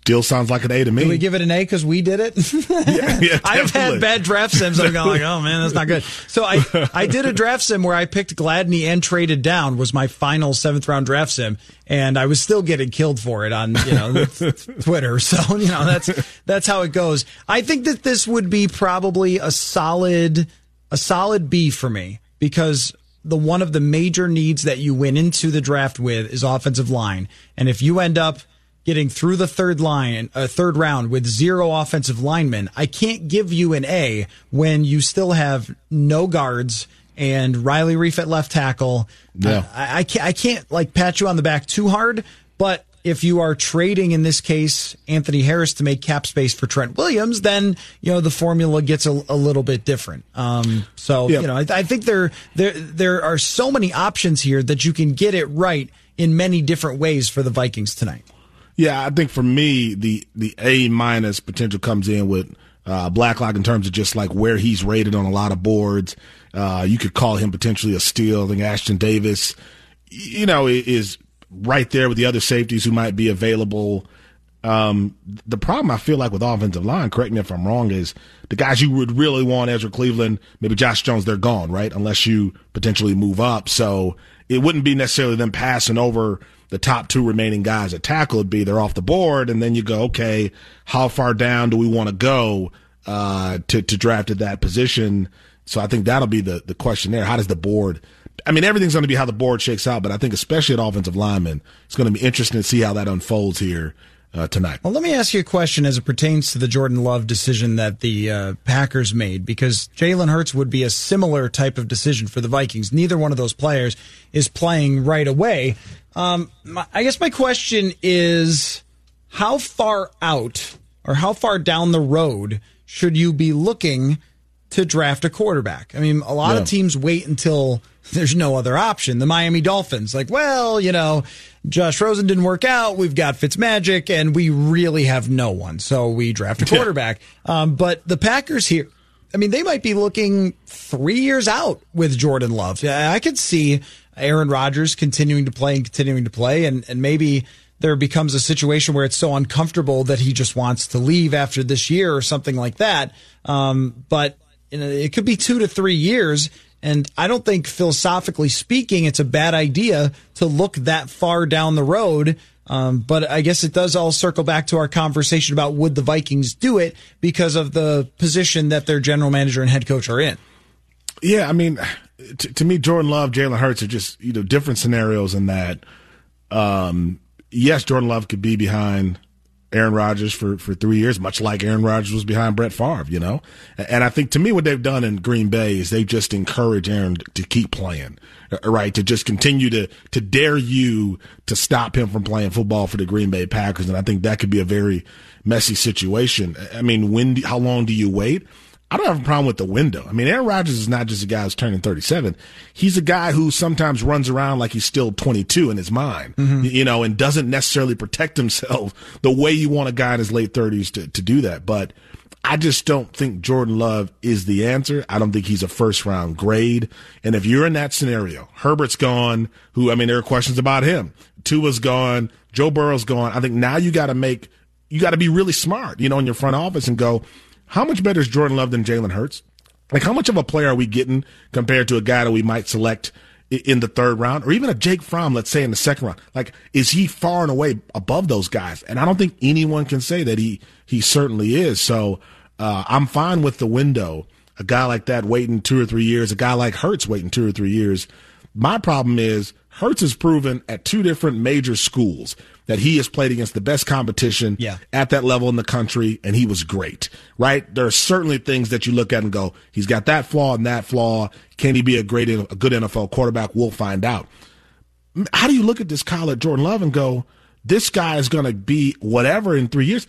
S4: Still sounds like an A to me.
S3: Do we give it an A because we did it?
S4: yeah, yeah,
S3: I've had bad draft sims. I'm going like, oh man, that's not good. So I, I did a draft sim where I picked Gladney and traded down was my final seventh round draft sim, and I was still getting killed for it on you know Twitter. So you know that's that's how it goes. I think that this would be probably a solid a solid B for me because the one of the major needs that you went into the draft with is offensive line, and if you end up getting through the third line, uh, third round with zero offensive linemen, I can't give you an A when you still have no guards and Riley Reiff at left tackle.
S4: Yeah.
S3: I, I can't, I can't like pat you on the back too hard, but if you are trading in this case Anthony Harris to make cap space for Trent Williams, then you know the formula gets a, a little bit different. Um, so
S4: Yeah.
S3: you know I, I think there there there are so many options here that you can get it right in many different ways for the Vikings tonight.
S4: Yeah, I think for me, the the A minus potential comes in with uh, Blacklock in terms of just like where he's rated on a lot of boards. Uh, you could call him potentially a steal. I think Ashtyn Davis, you know, is right there with the other safeties who might be available. Um, the problem I feel like with offensive line, correct me if I'm wrong, is the guys you would really want, Ezra Cleveland, maybe Josh Jones, they're gone, right? Unless you potentially move up. So it wouldn't be necessarily them passing over the top two remaining guys at tackle. It'd be they're off the board, and then you go, okay, how far down do we want to go uh, to to draft at that position? So I think that'll be the the question there. How does the board? I mean, everything's going to be how the board shakes out, but I think especially at offensive lineman, it's going to be interesting to see how that unfolds here uh, tonight.
S3: Well, let me ask you a question as it pertains to the Jordan Love decision that the uh, Packers made, because Jalen Hurts would be a similar type of decision for the Vikings. Neither one of those players is playing right away. Um, my, I guess my question is how far out or how far down the road should you be looking to draft a quarterback? I mean, a lot yeah. of teams wait until there's no other option. The Miami Dolphins, like, well, you know, Josh Rosen didn't work out. We've got Fitzmagic, and we really have no one. So we draft a quarterback. Um, but the Packers here, I mean, they might be looking three years out with Jordan Love. I could see Aaron Rodgers continuing to play and continuing to play, and, and maybe there becomes a situation where it's so uncomfortable that he just wants to leave after this year or something like that. Um, but you know, it could be two to three years. And I don't think philosophically speaking, it's a bad idea to look that far down the road. Um, but I guess it does all circle back to our conversation about would the Vikings do it because of the position that their general manager and head coach are in.
S4: Yeah, I mean, to, to me, Jordan Love, Jalen Hurts are just you know different scenarios in that. Um, yes, Jordan Love could be behind Aaron Rodgers for, for three years, much like Aaron Rodgers was behind Brett Favre, you know? And I think to me, what they've done in Green Bay is they just encourage Aaron to keep playing, uh, right? To just continue to, to dare you to stop him from playing football for the Green Bay Packers. And I think that could be a very messy situation. I mean, when, how long do you wait? I don't have a problem with the window. I mean, Aaron Rodgers is not just a guy who's turning 37. He's a guy who sometimes runs around like he's still 22 in his mind, mm-hmm. you know, and doesn't necessarily protect himself the way you want a guy in his late 30s to, to do that. But I just don't think Jordan Love is the answer. I don't think he's a first round grade. And if you're in that scenario, Herbert's gone, who, I mean, there are questions about him. Tua's gone, Joe Burrow's gone. I think now you got to make, you got to be really smart, you know, in your front office and go, how much better is Jordan Love than Jalen Hurts? Like, how much of a player are we getting compared to a guy that we might select in the third round, or even a Jake Fromm, let's say in the second round? Like, is he far and away above those guys? And I don't think anyone can say that he he certainly is. So uh, I'm fine with the window. A guy like that waiting two or three years, a guy like Hurts waiting two or three years. My problem is Hurts has proven at two different major schools that he has played against the best competition
S3: yeah.
S4: at that level in the country, and he was great, right? There are certainly things that you look at and go, he's got that flaw and that flaw. Can he be a great, a good NFL quarterback? We'll find out. How do you look at this Kyle Jordan Love and go, this guy is going to be whatever in three years?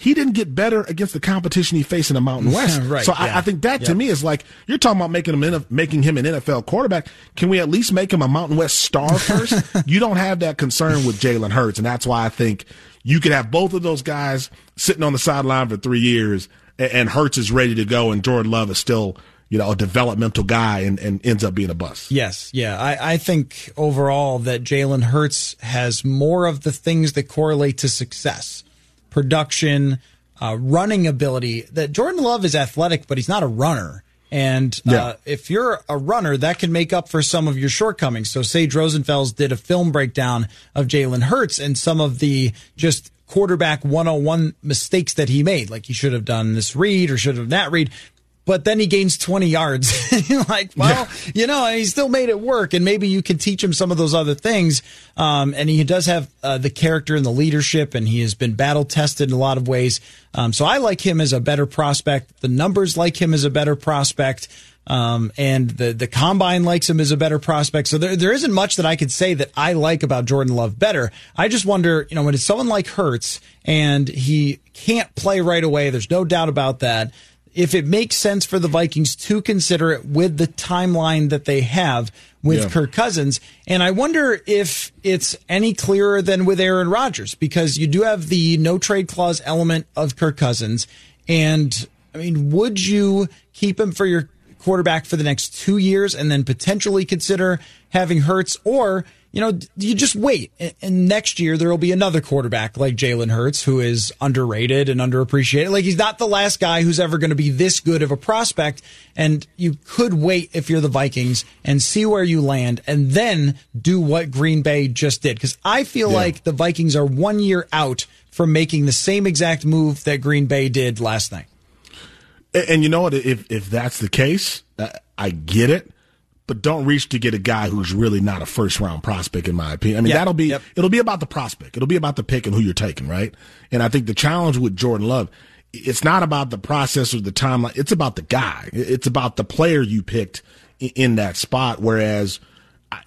S4: He didn't get better against the competition he faced in the Mountain West.
S3: right,
S4: so
S3: yeah.
S4: I, I, think that to me is like you're talking about making him making him an NFL quarterback. Can we at least make him a Mountain West star first? you don't have that concern with Jalen Hurts, and that's why I think you could have both of those guys sitting on the sideline for three years, and, and Hurts is ready to go, and Jordan Love is still you know, a developmental guy and, and ends up being a bust.
S3: Yes, yeah. I, I think overall that Jalen Hurts has more of the things that correlate to success production, uh, running ability. That Jordan Love is athletic, but he's not a runner. And uh, yeah. if you're a runner, that can make up for some of your shortcomings. So Sage Rosenfels did a film breakdown of Jalen Hurts and some of the just quarterback 101 mistakes that he made. Like he should have done this read or should have that read but then he gains 20 yards. Like, well, yeah. you know, he still made it work. And maybe you can teach him some of those other things. Um, and he does have uh, the character and the leadership, and he has been battle tested in a lot of ways. Um, so I like him as a better prospect. The numbers like him as a better prospect. Um, and the, the combine likes him as a better prospect. So there, there isn't much that I could say that I like about Jordan Love better. I just wonder, you know, when it's someone like Hurts and he can't play right away, there's no doubt about that if it makes sense for the Vikings to consider it with the timeline that they have with yeah. Kirk Cousins. And I wonder if it's any clearer than with Aaron Rodgers because you do have the no trade clause element of Kirk Cousins. And I mean, would you keep him for your quarterback for the next two years and then potentially consider having Hurts, or you know, you just wait. And next year there will be another quarterback like Jalen Hurts who is underrated and underappreciated. Like he's not the last guy who's ever going to be this good of a prospect. And you could wait if you're the Vikings and see where you land and then do what Green Bay just did. Cause I feel yeah. like the Vikings are one year out from making the same exact move that Green Bay did last night.
S4: And you know what? If, if that's the case, I get it but don't reach to get a guy who's really not a first round prospect, in my opinion. I mean, yep, that'll be, yep. it'll be about the prospect. It'll be about the pick and who you're taking, right? And I think the challenge with Jordan Love, it's not about the process or the timeline. It's about the guy. It's about the player you picked in that spot. Whereas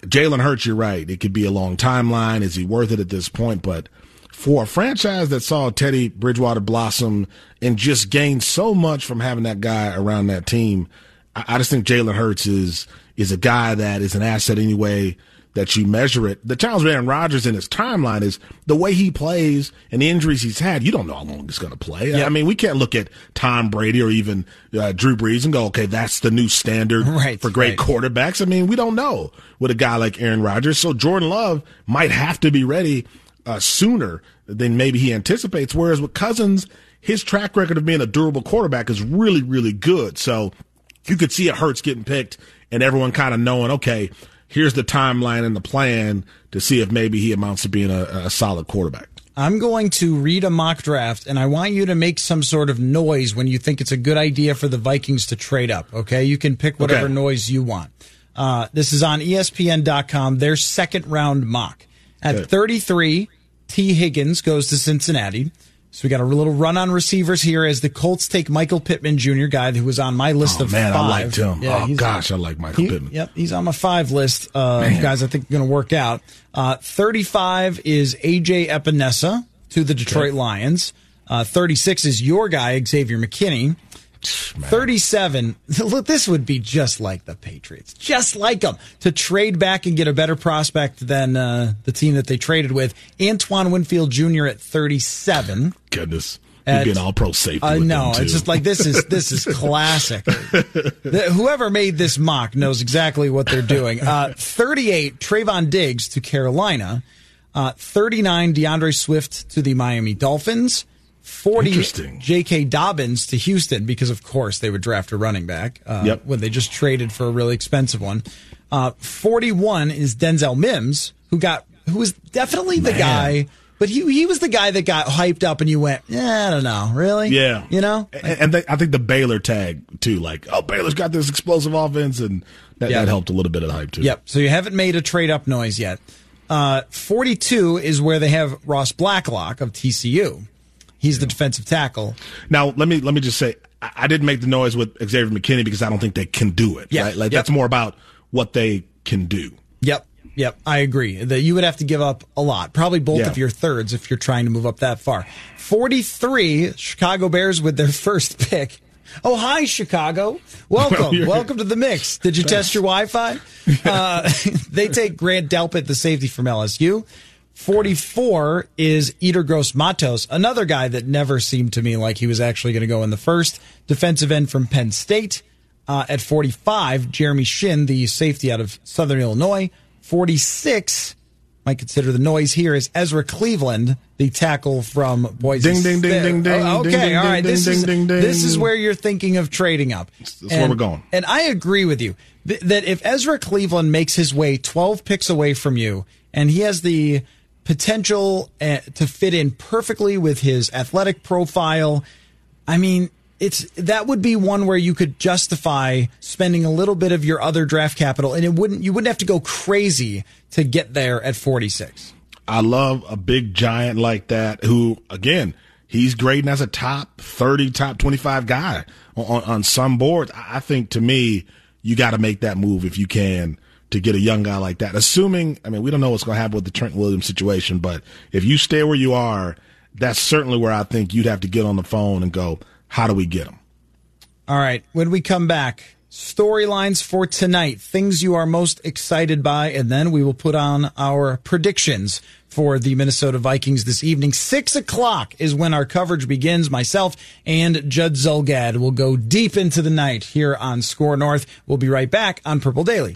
S4: Jalen Hurts, you're right. It could be a long timeline. Is he worth it at this point? But for a franchise that saw Teddy Bridgewater blossom and just gained so much from having that guy around that team, I just think Jalen Hurts is is a guy that is an asset anyway that you measure it. The challenge with Aaron Rodgers in his timeline is the way he plays and the injuries he's had. You don't know how long he's going to play. Yeah. I mean, we can't look at Tom Brady or even uh, Drew Brees and go, okay, that's the new standard right, for great right. quarterbacks. I mean, we don't know with a guy like Aaron Rodgers. So Jordan Love might have to be ready uh, sooner than maybe he anticipates. Whereas with Cousins, his track record of being a durable quarterback is really, really good. So you could see it hurts getting picked and everyone kind of knowing, okay, here's the timeline and the plan to see if maybe he amounts to being a, a solid quarterback.
S3: I'm going to read a mock draft, and I want you to make some sort of noise when you think it's a good idea for the Vikings to trade up. Okay, you can pick whatever okay. noise you want. Uh, this is on ESPN.com. Their second round mock at Good. 33. Tee Higgins goes to Cincinnati. So we got a little run on receivers here as the Colts take Michael Pittman Jr., guy who was on my list
S4: oh,
S3: of
S4: man,
S3: five.
S4: I liked him. Yeah, oh gosh, I like Michael
S3: he,
S4: Pittman.
S3: Yep, he's on my five list of guys I think are going to work out. Uh, Thirty-five is AJ Epenesa to the Detroit okay. Lions. Uh, Thirty-six is your guy Xavier McKinney. Man. 37. Look, this would be just like the Patriots, just like them to trade back and get a better prospect than uh, the team that they traded with. Antoine Winfield Jr. at 37.
S4: Goodness. He'd be an all-pro safety.
S3: I uh, know. It's just like this is this is classic. the, whoever made this mock knows exactly what they're doing. Uh, 38 Trevon Diggs to Carolina. Uh, 39 D'Andre Swift to the Miami Dolphins. 40 J.K. Dobbins to Houston because, of course, they would draft a running back uh, yep. when they just traded for a really expensive one. Uh, 41 is Denzel Mims, who got who was definitely the Man. guy, but he he was the guy that got hyped up, and you went, yeah, I don't know, really,
S4: yeah,
S3: you know.
S4: Like, and, and they, I think the Baylor tag too, like, oh, Baylor's got this explosive offense, and that, that helped a little bit of the hype too.
S3: Yep. So you haven't made a trade up noise yet. Uh, 42 is where they have Ross Blacklock of TCU. He's the defensive tackle.
S4: Now, let me let me just say, I didn't make the noise with Xavier McKinney because I don't think they can do it. Yeah, right? like yep. that's more about what they can do.
S3: Yep. Yep, I agree. That you would have to give up a lot, probably both yeah. of your thirds if you're trying to move up that far. 43 Chicago Bears with their first pick. Oh, hi, Chicago. Welcome. Well, Welcome to the mix. Did you test your Wi Fi? Uh, they take Grant Delpit, the safety from LSU. 44 is Yetur Gross-Matos, another guy that never seemed to me like he was actually going to go in the first. Defensive end from Penn State. Uh, at 45, Jeremy Chinn, the safety out of Southern Illinois. 46, might consider the noise here, is Ezra Cleveland, the tackle from Boise
S4: Ding, ding, ding, ding, ding.
S3: Oh, okay,
S4: ding,
S3: all right.
S4: Ding,
S3: this,
S4: ding,
S3: is,
S4: ding,
S3: this is where you're thinking of trading up.
S4: That's and, where we're going.
S3: And I agree with you that if Ezra Cleveland makes his way 12 picks away from you, and he has the potential uh, to fit in perfectly with his athletic profile. I mean, it's that would be one where you could justify spending a little bit of your other draft capital, and it wouldn't you wouldn't have to go crazy to get there at forty six.
S4: I love a big giant like that who, again, he's grading as a top thirty, top twenty five guy on, on some boards. I think to me, you got to make that move if you can to get a young guy like that. Assuming, I mean, we don't know what's going to happen with the Trent Williams situation, but if you stay where you are, that's certainly where I think you'd have to get on the phone and go, how do we get him?
S3: All right. When we come back, storylines for tonight, things you are most excited by, and then we will put on our predictions for the Minnesota Vikings this evening. Six o'clock is when our coverage begins. Myself and Judd Zulgad will go deep into the night here on SKOR North. We'll be right back on Purple Daily.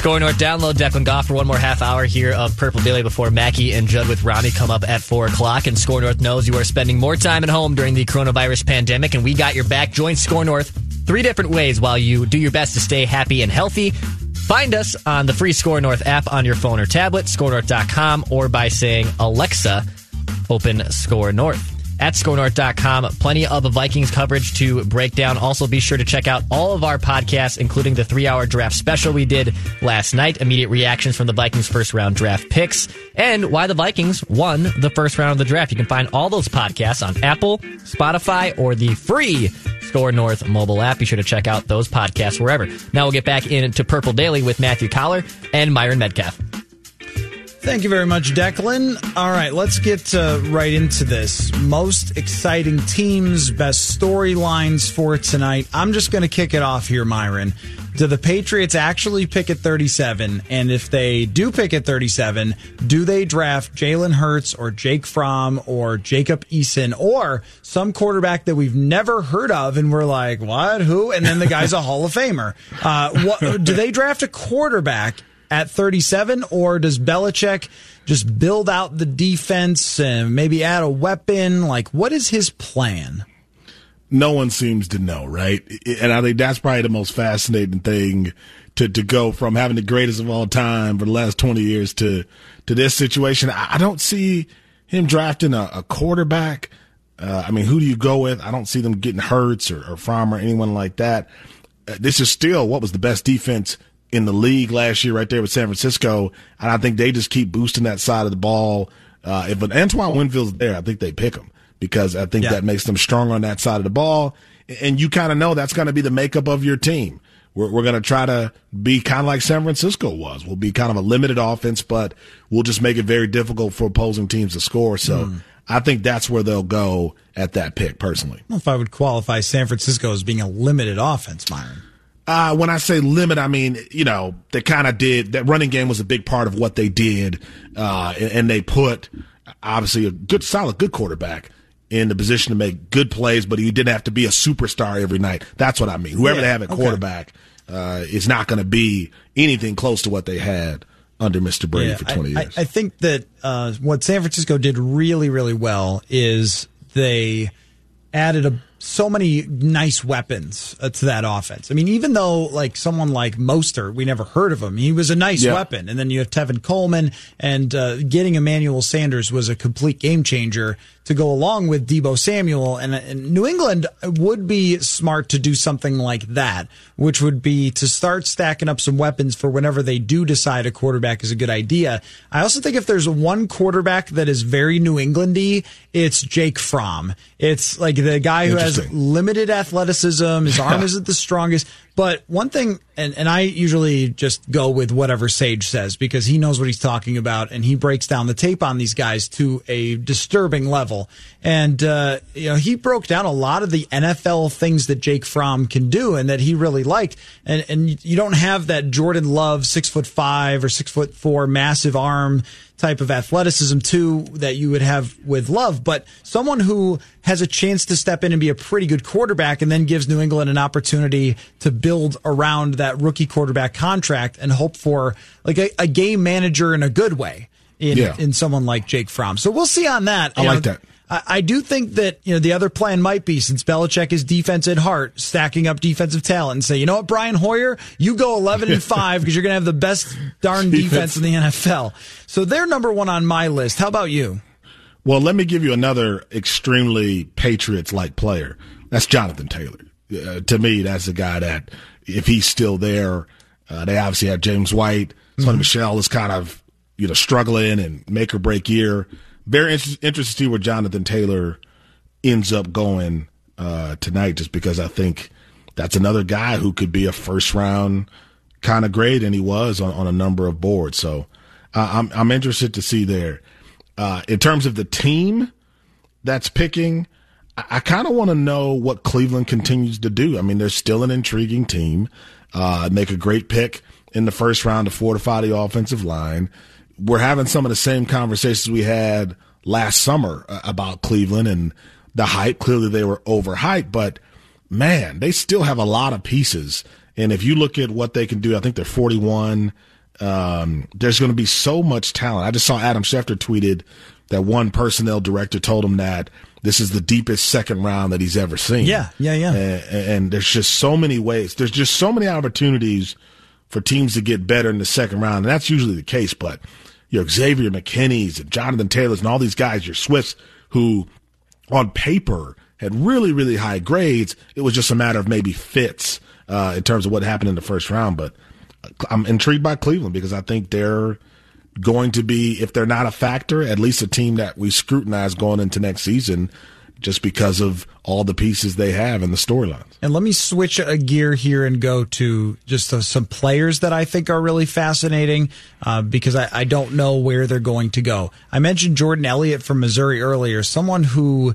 S5: SKOR North download Declan Goff for one more half hour here of Purple Daily before Mackey and Judd with Ronnie come up at 4 o'clock. And SKOR North knows you are spending more time at home during the coronavirus pandemic, and we got your back. Join SKOR North three different ways while you do your best to stay happy and healthy. Find us on the free SKOR North app on your phone or tablet, skornorth.com, or by saying, Alexa, open SKOR North at skornorth.com. Plenty of Vikings coverage to break down. Also, be sure to check out all of our podcasts, including the three hour draft special we did last night, immediate reactions from the Vikings first round draft picks, and why the Vikings won the first round of the draft. You can find all those podcasts on Apple, Spotify, or the free SKOR North mobile app. Be sure to check out those podcasts wherever. Now we'll get back into Purple Daily with Matthew Coller and Myron Medcalf.
S3: Thank you very much, Declan. All right, let's get uh, right into this. Most exciting teams, best storylines for tonight. I'm just going to kick it off here, Myron. Do the Patriots actually pick at 37? And if they do pick at 37, do they draft Jalen Hurts or Jake Fromm or Jacob Eason or some quarterback that we've never heard of? And we're like, what? Who? And then the guy's a Hall of Famer. Uh, what, do they draft a quarterback at 37, or does Belichick just build out the defense and maybe add a weapon? Like, what is his plan?
S4: No one seems to know, right? And I think that's probably the most fascinating thing to, to go from having the greatest of all time for the last 20 years to, to this situation. I don't see him drafting a, a quarterback. Uh, I mean, who do you go with? I don't see them getting Hurts or, or Fromm or anyone like that. Uh, this is still what was the best defense in the league last year, right there with San Francisco. And I think they just keep boosting that side of the ball. Uh, if an Antoine Winfield's there, I think they pick him because I think yeah. that makes them stronger on that side of the ball. And you kind of know that's going to be the makeup of your team. We're, we're going to try to be kind of like San Francisco was. We'll be kind of a limited offense, but we'll just make it very difficult for opposing teams to score. So mm. I think that's where they'll go at that pick, personally. I
S3: if I would qualify San Francisco as being a limited offense, Myron.
S4: Uh, when I say limit, I mean, you know, they kind of did that running game was a big part of what they did. Uh, and, and, they put obviously a good, solid, good quarterback in the position to make good plays, but he didn't have to be a superstar every night. That's what I mean. Whoever yeah, they have at okay. quarterback, uh, is not going to be anything close to what they had under Mr. Brady yeah, for 20
S3: I,
S4: years.
S3: I, I think that, uh, what San Francisco did really, really well is they added a so many nice weapons uh, to that offense. I mean, even though like someone like Mostert, we never heard of him. He was a nice yeah. weapon, and then you have Tevin Coleman, and uh, getting Emmanuel Sanders was a complete game changer to go along with Deebo Samuel. And, and, New England would be smart to do something like that, which would be to start stacking up some weapons for whenever they do decide a quarterback is a good idea. I also think if there's one quarterback that is very New Englandy, it's Jake Fromm. It's like the guy who has limited athleticism. His arm isn't the strongest. But one thing, and, and I usually just go with whatever Sage says because he knows what he's talking about and he breaks down the tape on these guys to a disturbing level. And, uh, you know, he broke down a lot of the NFL things that Jake Fromm can do and that he really liked. And, and you don't have that Jordan Love six foot five or six foot four massive arm type of athleticism too that you would have with Love, but someone who has a chance to step in and be a pretty good quarterback and then gives New England an opportunity to build around that rookie quarterback contract and hope for like a, a game manager in a good way in, yeah. in someone like Jake Fromm. So we'll see on that.
S4: I like know, that.
S3: I, do think that you know the other plan might be since Belichick is defense at heart, stacking up defensive talent and say, you know what, Brian Hoyer, you go eleven and five because you're going to have the best darn defense in the NFL. So they're number one on my list. How about you?
S4: Well, let me give you another extremely Patriots like player. That's Jonathan Taylor. Uh, to me, that's the guy that if he's still there, uh, they obviously have James White. Sony mm-hmm. Michel is kind of you know struggling and make or break year very inter- interested to see where Jonathan Taylor ends up going uh, tonight, just because I think that's another guy who could be a first round kind of grade, and he was on, on a number of boards. So uh, I'm I'm interested to see there. Uh, in terms of the team that's picking, I, I kind of want to know what Cleveland continues to do. I mean, they're still an intriguing team. Uh, make a great pick in the first round to fortify the offensive line. We're having some of the same conversations we had last summer uh, about Cleveland and the hype. Clearly, they were overhyped, but man, they still have a lot of pieces. And if you look at what they can do, I think they're 41. Um, there's going to be so much talent. I just saw Adam Schefter tweeted that one personnel director told him that this is the deepest second round that he's ever seen.
S3: Yeah, yeah, yeah.
S4: And, and there's just so many ways. There's just so many opportunities for teams to get better in the second round, and that's usually the case. But you know, Xavier McKinney's and Jonathan Taylor's and all these guys, your Swifts, who on paper had really, really high grades. It was just a matter of maybe fits uh, in terms of what happened in the first round. But I'm intrigued by Cleveland because I think they're going to be, if they're not a factor, at least a team that we scrutinize going into next season just because of all the pieces they have in the storylines.
S3: And let me switch a gear here and go to just uh, some players that I think are really fascinating uh, because I, I don't know where they're going to go. I mentioned Jordan Elliott from Missouri earlier, someone who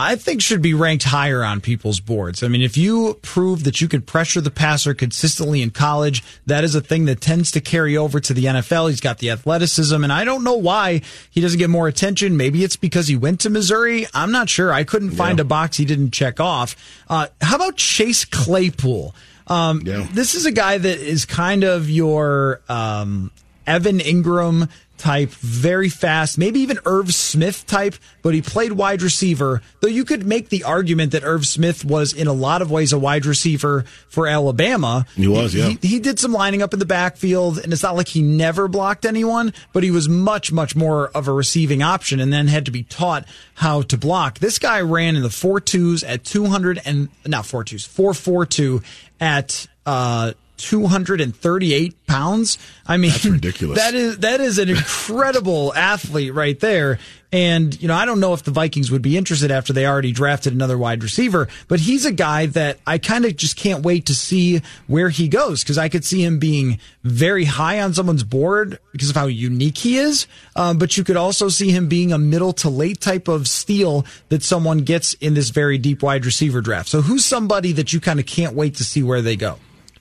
S3: I think should be ranked higher on people's boards. I mean, if you prove that you could pressure the passer consistently in college, that is a thing that tends to carry over to the NFL. He's got the athleticism, and I don't know why he doesn't get more attention. Maybe it's because he went to Missouri. I'm not sure. I couldn't find yeah. a box he didn't check off. Uh, how about Chase Claypool? Um, yeah. This is a guy that is kind of your um, Evan Engram type, very fast, maybe even Irv Smith type, but he played wide receiver. Though you could make the argument that Irv Smith was in a lot of ways a wide receiver for Alabama.
S4: He was, yeah.
S3: He, he did some lining up in the backfield, and it's not like he never blocked anyone, but he was much, much more of a receiving option and then had to be taught how to block. This guy ran in the four twos at 200 and not four twos, 442 at, uh, 238 pounds. I mean,
S4: That's ridiculous.
S3: That is that is an incredible athlete right there. And you know, I don't know if the Vikings would be interested after they already drafted another wide receiver, but he's a guy that I kind of just can't wait to see where he goes because I could see him being very high on someone's board because of how unique he is. Um, but you could also see him being a middle to late type of steal that someone gets in this very deep wide receiver draft. So who's somebody that you kind of can't wait to see where they go?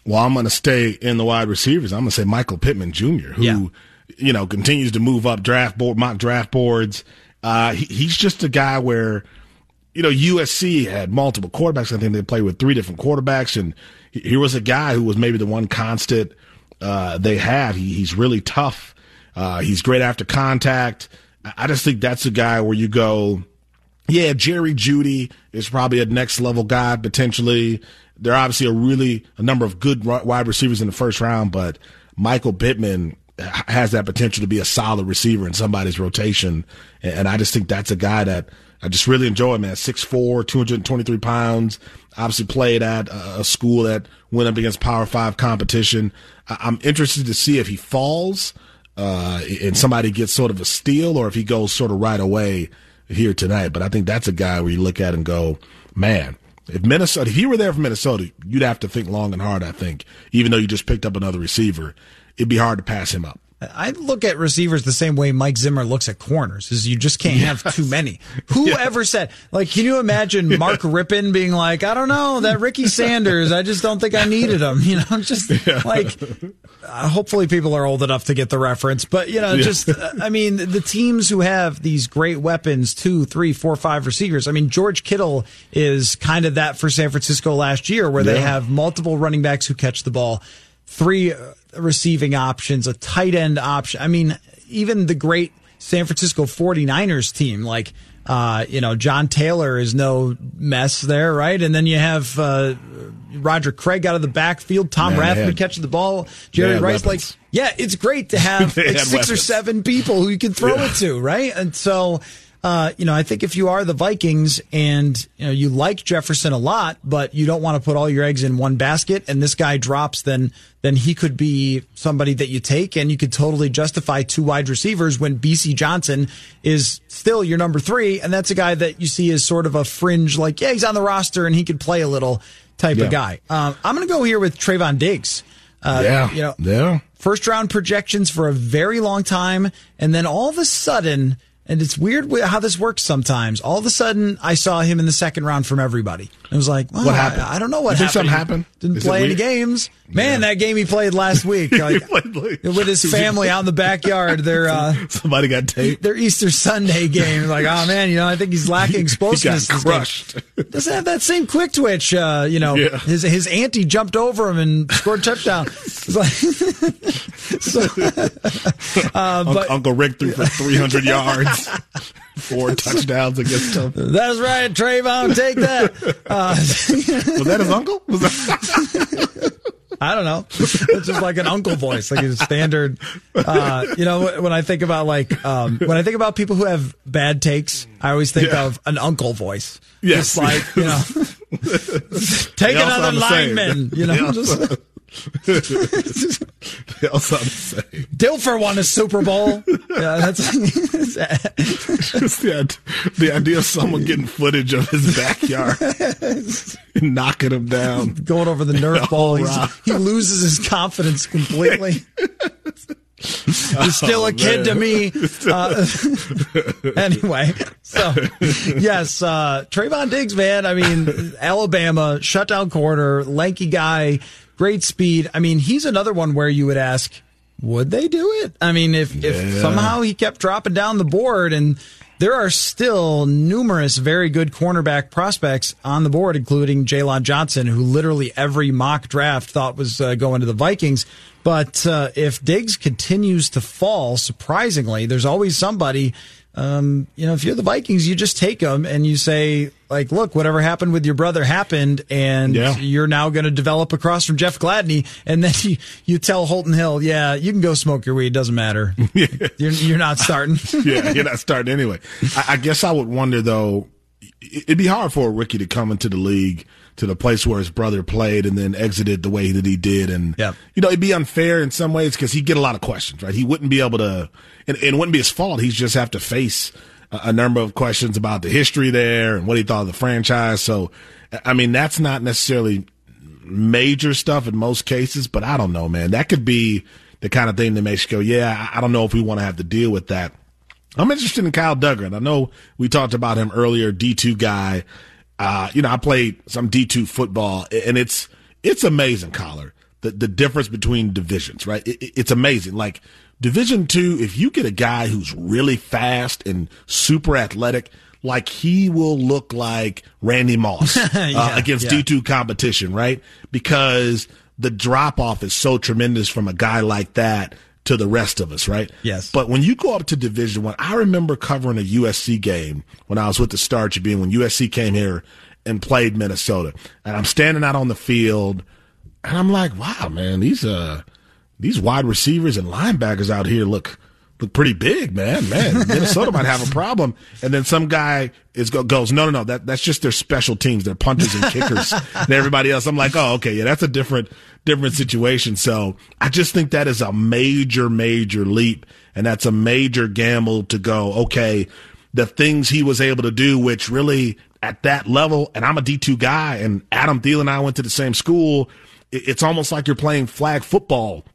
S4: Well, I'm going to stay in the wide receivers. I'm going to say Michael Pittman Jr., who, yeah. you know, continues to move up draft board, mock draft boards. Uh, he, he's just a guy where, you know, USC had multiple quarterbacks. I think they played with three different quarterbacks, and he was a guy who was maybe the one constant uh, they had. He, he's really tough. Uh, he's great after contact. I just think that's a guy where you go, yeah, Jerry Jeudy is probably a next level guy potentially. There are obviously a really a number of good wide receivers in the first round, but Michael Pittman has that potential to be a solid receiver in somebody's rotation. And I just think that's a guy that I just really enjoy, man. 6'4", 223 pounds. Obviously played at a school that went up against Power Five competition. I'm interested to see if he falls uh, and somebody gets sort of a steal or if he goes sort of right away here tonight. But I think that's a guy where you look at and go, man, if Minnesota, if he were there for Minnesota, you'd have to think long and hard. I think, even though you just picked up another receiver, it'd be hard to pass him up.
S3: I look at receivers the same way Mike Zimmer looks at corners, is you just can't yes. have too many. Who yeah. ever said, like, can you imagine Mark yeah. Rypien being like, I don't know, that Ricky Sanders, I just don't think I needed him. You know, just yeah. like, uh, hopefully people are old enough to get the reference, but you know, just, uh, I mean, the teams who have these great weapons, two, three, four, five receivers. I mean, George Kittle is kind of that for San Francisco last year where they have multiple running backs who catch the ball three receiving options, a tight end option. I mean, even the great San Francisco 49ers team, like, uh, you know, John Taylor is no mess there, right? And then you have uh, Roger Craig out of the backfield, Tom Man, Rathman catching the ball, Jerry Rice. Weapons. Like, yeah, it's great to have like six weapons. or seven people who you can throw yeah. it to, right? And so uh, you know, I think if you are the Vikings and you know you like Jefferson a lot, but you don't want to put all your eggs in one basket, and this guy drops, then then he could be somebody that you take, and you could totally justify two wide receivers when Bisi Johnson is still your number three, and that's a guy that you see as sort of a fringe, like yeah, he's on the roster and he could play a little type yeah. of guy. Um, I'm going to go here with Trevon Diggs.
S4: Uh, yeah, you know, yeah.
S3: First round projections for a very long time, and then all of a sudden And it's weird how this works sometimes. All of a sudden, I saw him in the second round from everybody. It was like, well,
S4: What happened?
S3: I, I don't know what
S4: You
S3: happened.
S4: something happened?
S3: Didn't
S4: Is
S3: play any games. Man, that game he played last week, like,
S4: played late.
S3: with his family out in the backyard. Their uh,
S4: Somebody got taped.
S3: their Easter Sunday game. Like, oh man, you know, I think he's lacking
S4: He
S3: explosiveness.
S4: got crushed.
S3: Doesn't have that same quick twitch. Uh, you know,
S4: Yeah.
S3: his his auntie jumped over him and scored a touchdown. Like, so, uh, but
S4: Uncle Rick threw for 300 yards, four touchdowns against him.
S3: that's right, Trevon, take that. Uh,
S4: Was that his uncle?
S3: I don't know. It's just like an uncle voice, like a standard. Uh, you know, when I think about like um, when I think about people who have bad takes, I always think
S4: Yeah.
S3: of an uncle voice.
S4: Yes.
S3: Just like you know, take another
S4: sound the same.
S3: lineman. You know, just,
S4: they all sound the same.
S3: Dilfer won a Super Bowl. Yeah, that's
S4: Just the, the idea of someone getting footage of his backyard and knocking him down.
S3: going over the Nerf ball. He loses his confidence completely. He's still a kid to me. Uh, anyway, so yes, uh, Trevon Diggs, man. I mean, Alabama shutdown corner, lanky guy, great speed. I mean, he's another one where you would ask, would they do it? I mean, if if somehow he kept dropping down the board and. There are still numerous very good cornerback prospects on the board, including Jaylon Johnson, who literally every mock draft thought was uh, going to the Vikings. But uh, if Diggs continues to fall, surprisingly, there's always somebody. Um, you know, if you're the Vikings, you just take them and you say, like, look, whatever happened with your brother happened, and
S4: Yeah.
S3: you're now going to develop across from Jeff Gladney, and then you, you tell Holton Hill, yeah, you can go smoke your weed, doesn't matter. You're, you're not starting.
S4: yeah, you're not starting anyway. I, I guess I would wonder though. it- It'd be hard for a rookie to come into the league to the place where his brother played and then exited the way that he did, and
S3: Yep.
S4: you know it'd be unfair in some ways because he'd get a lot of questions. Right? He wouldn't be able to, and, and it wouldn't be his fault. He'd just have to face a, a number of questions about the history there and what he thought of the franchise. So, I mean, that's not necessarily major stuff in most cases, but I don't know, man. That could be the kind of thing that makes you go, yeah, I don't know if we want to have to deal with that. I'm interested in Kyle Dugger. I know we talked about him earlier, D2 guy. Uh, you know, I played some D2 football and it's, it's amazing, Coller, the, the difference between divisions, right? It, it- it's amazing. Like division two, if you get a guy who's really fast and super athletic, like he will look like Randy Moss uh,
S3: Yeah,
S4: against
S3: yeah.
S4: D2 competition, right? Because the drop off is so tremendous from a guy like that to the rest of us, right?
S3: Yes.
S4: But when you go up to Division One, I, remember covering a USC game when I was with the Star Tribune when USC came here and played Minnesota, and I'm standing out on the field, and I'm like, wow, man, these uh these wide receivers and linebackers out here look look pretty big, man. Man, Minnesota might have a problem. And then some guy is go, goes, no, no, no, that that's just their special teams, their punters and kickers, and everybody else. I'm like, oh, okay, yeah, that's a different different situation. So I just think that is a major, major leap, and that's a major gamble to go. Okay, the things he was able to do, which really at that level, and I'm a D2 guy, and Adam Thielen and I went to the same school. It's almost like you're playing flag football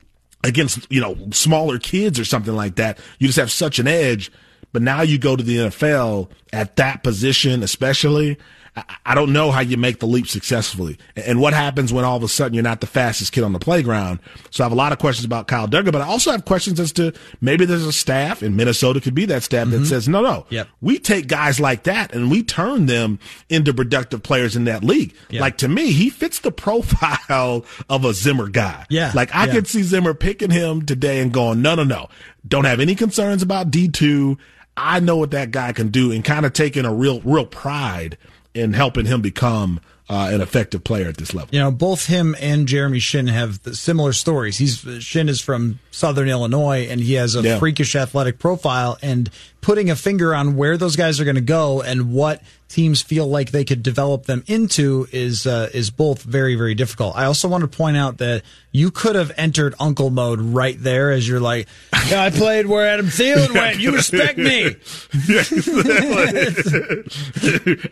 S4: against you know smaller kids or something like that. You just have such an edge. But now you go to the NFL at that position, especially. I- don't know how you make the leap successfully, and what happens when all of a sudden you're not the fastest kid on the playground. So I have a lot of questions about Kyle Dugger, but I also have questions as to maybe there's a staff, in Minnesota could be that staff that mm-hmm. says, no, no,
S3: Yep.
S4: we take guys like that and we turn them into productive players in that league.
S3: Yeah.
S4: Like to me, he fits the profile of a Zimmer guy.
S3: Yeah,
S4: Like I
S3: yeah.
S4: could see Zimmer picking him today and going, no, no, no. Don't have any concerns about D2. I know what that guy can do and kind of taking a real, real pride in helping him become uh, an effective player at this level.
S3: You know, both him and Jeremy Chinn have similar stories. He's Chinn is from Southern Illinois, and he has a
S4: Yeah.
S3: freakish athletic profile. And putting a finger on where those guys are going to go and what teams feel like they could develop them into is uh, is both very very difficult. I also want to point out that you could have entered Uncle mode right there as you're like, I played where Adam Thielen went. You respect me.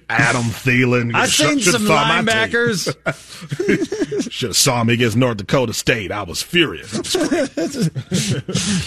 S4: Adam Thielen.
S3: I seen
S4: Should-
S3: some linebackers.
S4: Should have saw me against North Dakota State. I was furious. I was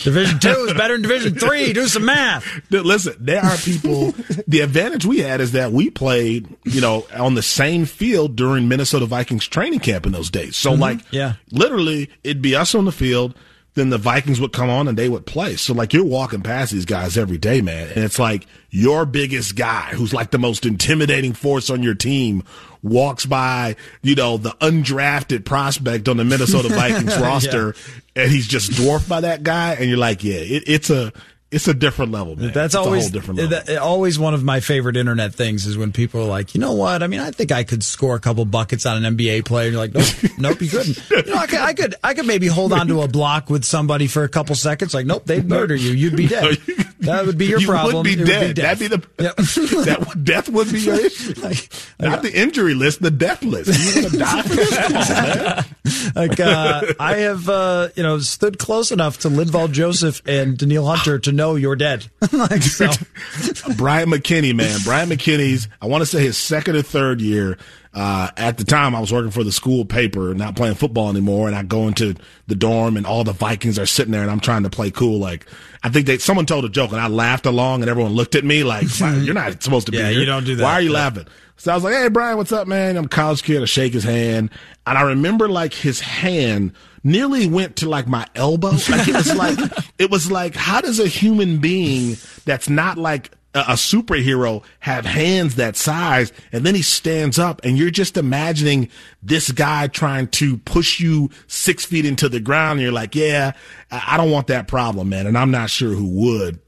S3: Division two is better than Division three. Do some math.
S4: Listen, there are people. the advantage we had is that we played, you know, on the same field during Minnesota Vikings training camp in those days. So, mm-hmm. like,
S3: Yeah.
S4: literally, it'd be us on the field. Then the Vikings would come on and they would play. So, like, you're walking past these guys every day, man. And it's like your biggest guy, who's like the most intimidating force on your team, walks by, you know, the undrafted prospect on the Minnesota Vikings roster, and he's just dwarfed by that guy. And you're like, yeah, it, it's a. It's a different level, man.
S3: That's
S4: It's
S3: always
S4: a whole different level.
S3: that- always one of my favorite internet things is when people are like, you know what? I mean, I think I could score a couple buckets on an NBA player. And you're like, nope, nope, you couldn't. You know, I could, I could, I could maybe hold on to a block with somebody for a couple seconds. Like, nope, they'd murder you. You'd be dead. That would be your problem.
S4: you
S3: problem.
S4: would be
S3: It
S4: dead.
S3: death.
S4: That'd be the
S3: Yep.
S4: that would, death would be your issue.
S3: Like-
S4: Not the injury list, the death list. Gonna die for this. Come on, man.
S3: like uh, I have uh, you know stood close enough to Linval Joseph and Danielle Hunter to know you're dead. like so,
S4: Bryant McKinnie, man. Bryant McKinnie's, I want to say his second or third year. Uh, at the time, I was working for the school paper, not playing football anymore. And I go into the dorm and all the Vikings are sitting there and I'm trying to play cool. Like, I think they, someone told a joke and I laughed along and everyone looked at me like, you're not supposed to be
S3: Yeah,
S4: here.
S3: you don't do that.
S4: Why are you
S3: Yeah.
S4: laughing? So I was like, Hey, Brian, what's up, man? I'm a college kid. I shake his hand. And I remember like his hand nearly went to like my elbow. Like it was like, it was like, how does a human being that's not like a, a superhero have hands that size? And then he stands up and you're just imagining this guy trying to push you six feet into the ground. And you're like, yeah, I don't want that problem, man. And I'm not sure who would.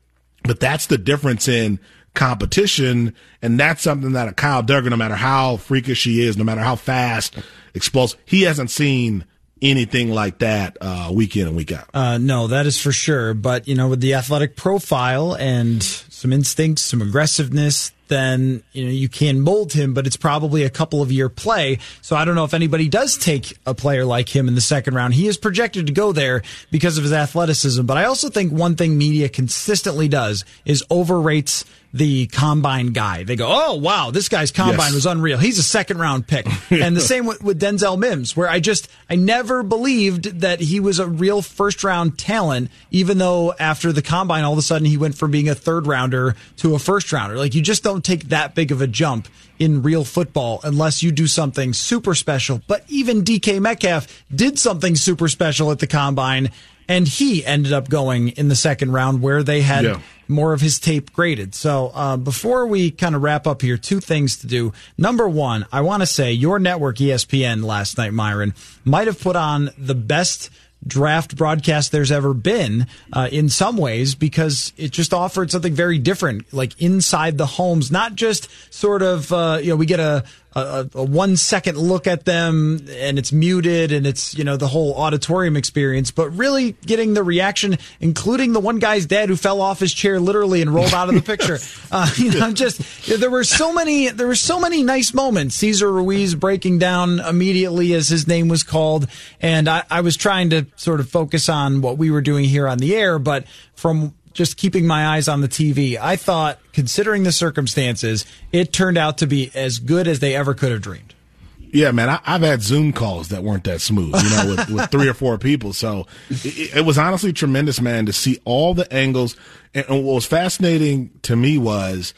S4: But that's the difference in competition. And that's something that a Kyle Dugger, no matter how freakish he is, no matter how fast, explosive, he hasn't seen anything like that uh, week in and week out.
S3: uh, no, that is for sure. But you know, with the athletic profile and some instincts, some aggressiveness, then you know you can mold him. But it's probably a couple of year play. So I don't know if anybody does take a player like him in the second round. He is projected to go there because of his athleticism. But I also think one thing media consistently does is overrates the combine guy. They go, "Oh wow, this guy's combine
S4: Yes.
S3: was unreal. He's a second round pick." and the same with, with Denzel Mims, where I just I never believed that he was a real first round talent, even though after the combine, all of a sudden he went from being a third rounder to a first rounder. Like you just don't take that big of a jump in real football unless you do something super special. But even DK Metcalf did something super special at the combine. And he ended up going in the second round where they had
S4: Yeah.
S3: More of his tape graded. So uh, before we kind of wrap up here, two things to do. Number one, I want to say your network, ESPN, last night, Myron, might have put on the best draft broadcast there's ever been uh, in some ways because it just offered something very different, like inside the homes, not just sort of, uh, you know, we get a, a, a one second look at them and it's muted and it's, you know, the whole auditorium experience, but really getting the reaction, including the one guy's dad who fell off his chair literally and rolled out of the picture. Uh, you know, just, there were so many, there were so many nice moments. Cesar Ruiz breaking down immediately as his name was called. And I, I was trying to sort of focus on what we were doing here on the air, but from just keeping my eyes on the TV, I thought, considering the circumstances, it turned out to be as good as they ever could have dreamed.
S4: Yeah, man, I, I've had Zoom calls that weren't that smooth, you know, with, with three or four people. So it, it was honestly tremendous, man, to see all the angles. And, and what was fascinating to me was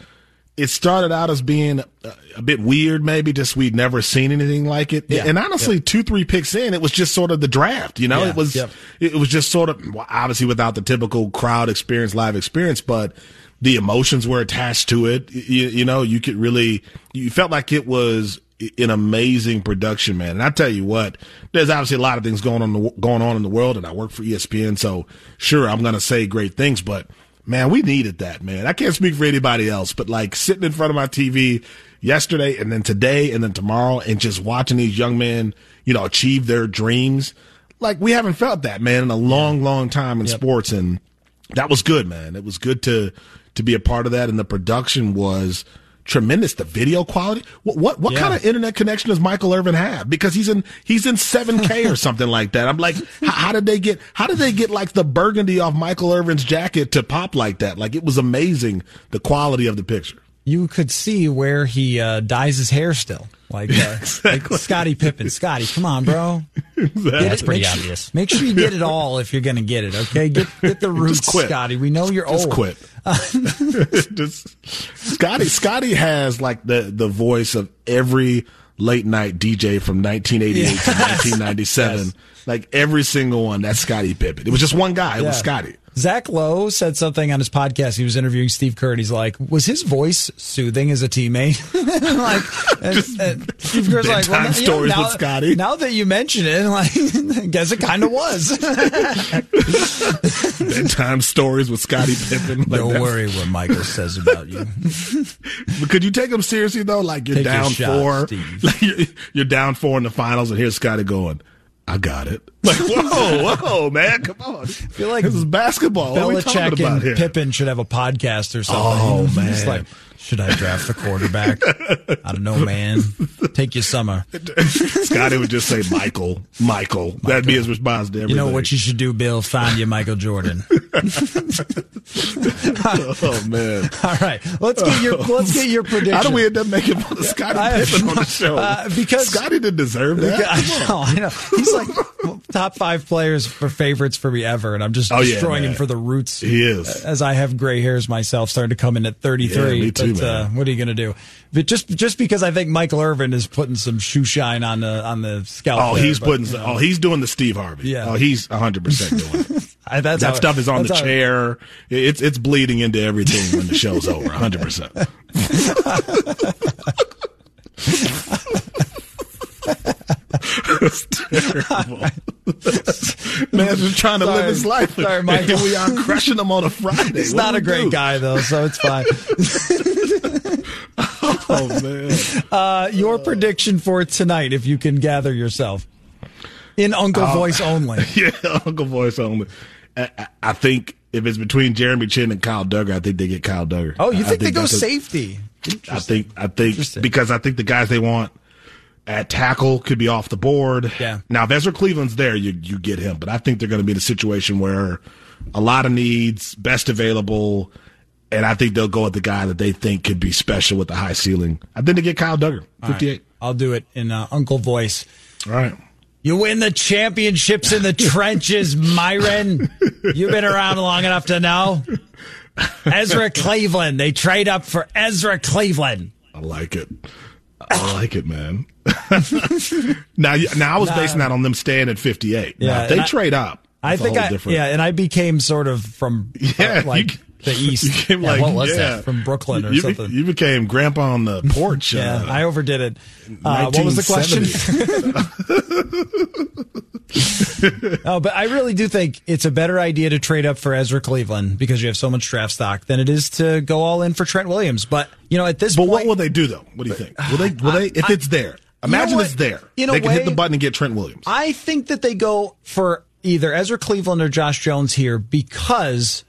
S4: it started out as being a, a bit weird, maybe just we'd never seen anything like it.
S3: Yeah.
S4: And honestly, two, three picks in, it was just sort of the draft, you know,
S3: Yeah.
S4: it was,
S3: Yep.
S4: it was just sort of obviously without the typical crowd experience, live experience, but the emotions were attached to it. You, you know, you could really, you felt like it was an amazing production, man. And I tell you what, there's obviously a lot of things going on, in the- going on in the world and I work for ESPN. So sure, I'm going to say great things, but man, we needed that, man. I can't speak for anybody else, but like sitting in front of my TV yesterday and then today and then tomorrow and just watching these young men, you know, achieve their dreams. Like we haven't felt that, man, in a long, long time in sports. And that was good, man. It was good to, to be a part of that. And the production was tremendous. The video quality. What what, what
S3: Yeah.
S4: kind of internet connection does Michael Irvin have? Because he's in he's in 7K or something like that. I'm like, how, how did they get how did they get like the burgundy off Michael Irvin's jacket to pop like that? Like it was amazing the quality of the picture.
S3: You could see where he uh, dyes his hair still, like, uh, like Scottie Pippen. Scotty, come on, bro. Get
S5: That's pretty
S3: make sure-
S5: obvious.
S3: Make sure you get it all if you're going to get it. Okay, get get the roots. Scotty. We know you're
S4: Just
S3: old.
S4: quit. Just Scotty. Scotty has like the the voice of every late night DJ from 1988 to 1997.
S3: Yes.
S4: Like every single one. That's Scottie Pippen. It was just one guy. It was
S3: Yeah.
S4: Scotty.
S3: Zach Lowe said something on his podcast. He was interviewing Steve Kerr, and he's like, "Was his voice soothing as a teammate?" like, and, and Steve Kerr's like, well,
S4: stories
S3: now,
S4: with Scotty."
S3: Now that you mention it, like, I guess it kind of was.
S4: Bedtime stories with Scottie Pippen. Like,
S3: Don't worry what Michael says about you.
S4: But could you take him seriously though? Like you're
S3: Take your
S4: down
S3: shot,
S4: four.
S3: Steve.
S4: Like you're, you're down four in the finals, and here's Scotty going. I got it. Like whoa, whoa, man, come on. I
S3: feel like
S4: this is basketball. What are we talking
S3: Belichick
S4: about
S3: and
S4: here?
S3: Pippen should have a podcast or something.
S4: Oh,
S3: It's
S4: man.
S3: like, should I draft the quarterback? I don't know, man. Take your summer.
S4: Scotty would just say Michael, Michael. That'd be his response to everything.
S3: You know what you should do, Bill? Find you Michael Jordan.
S4: oh man.
S3: All right, let's get your let's get your prediction.
S4: How do we end up making fun of
S3: Scottie
S4: Pippen on the show?
S3: uh, because-
S4: Scotty didn't deserve that.
S3: I know, I know. He's like top five players for favorites for me ever, and I'm just
S4: Oh,
S3: destroying
S4: man.
S3: him for the roots.
S4: He is.
S3: As I have gray hairs myself, starting to come in at 33.
S4: Yeah, me too,
S3: but, Uh, what are you going to do? But just just because I think Michael Irvin is putting some shoe shine on the on the scalp.
S4: Oh,
S3: there,
S4: he's
S3: but,
S4: putting.
S3: you know,
S4: Oh, he's doing the Steve Harvey.
S3: Yeah.
S4: Oh, he's 100 percent doing it.
S3: I,
S4: that stuff is on the chair. It's it's bleeding into everything when the show's over. 100. percent It's terrible. Man's just trying to
S3: Sorry.
S4: live his life.
S3: Sorry,
S4: And
S3: Michael.
S4: here we are crushing him on a Friday.
S3: He's
S4: What
S3: not a great
S4: do?
S3: guy though, so it's fine.
S4: Oh man.
S3: Uh, your prediction for tonight, if you can gather yourself, in Uncle
S4: Oh.
S3: voice only.
S4: yeah, Uncle Voice only. I, I- I think if it's between Jeremy Chinn and Kyle Dugger, I think they get Kyle Dugger.
S3: Oh, you
S4: I
S3: think, they go safety?
S4: I think I think because I think the guys they want at tackle could be off the board.
S3: Yeah.
S4: Now if Ezra Cleveland's there, you you get him, but I think they're going to be in a situation where a lot of needs, best available, and I think they'll go with the guy that they think could be special with the high ceiling. I think they get Kyle Dugger,
S3: All right. I'll do it in uh, Uncle voice.
S4: All right.
S3: You win the championships in the trenches, Myron. You've been around long enough to know. Ezra Cleveland. They trade up for Ezra Cleveland.
S4: I like it. I like it, man. now, now I was
S3: Nah.
S4: basing that on them staying at 58.
S3: Yeah,
S4: now, if they
S3: I-
S4: trade up,
S3: I think I
S4: different.
S3: yeah, and I became sort of from uh,
S4: Yeah,
S3: like
S4: you-
S3: the east.
S4: You
S3: Yeah,
S4: like,
S3: what was
S4: yeah.
S3: that from Brooklyn or
S4: you,
S3: something?
S4: You became grandpa on the porch.
S3: yeah,
S4: uh,
S3: I overdid it. Uh, what was the question?
S4: 1970.
S3: oh, but I really do think it's a better idea to trade up for Ezra Cleveland because you have so much draft stock than it is to go all in for Trent Williams. But you know, at this point,
S4: but
S3: point,
S4: what will they do though? What do you think? Will they? Will they? If it's there, imagine
S3: what?
S4: it's there.
S3: In
S4: they can hit the button and get Trent Williams.
S3: I think that they go for either Ezra Cleveland or Josh Jones here because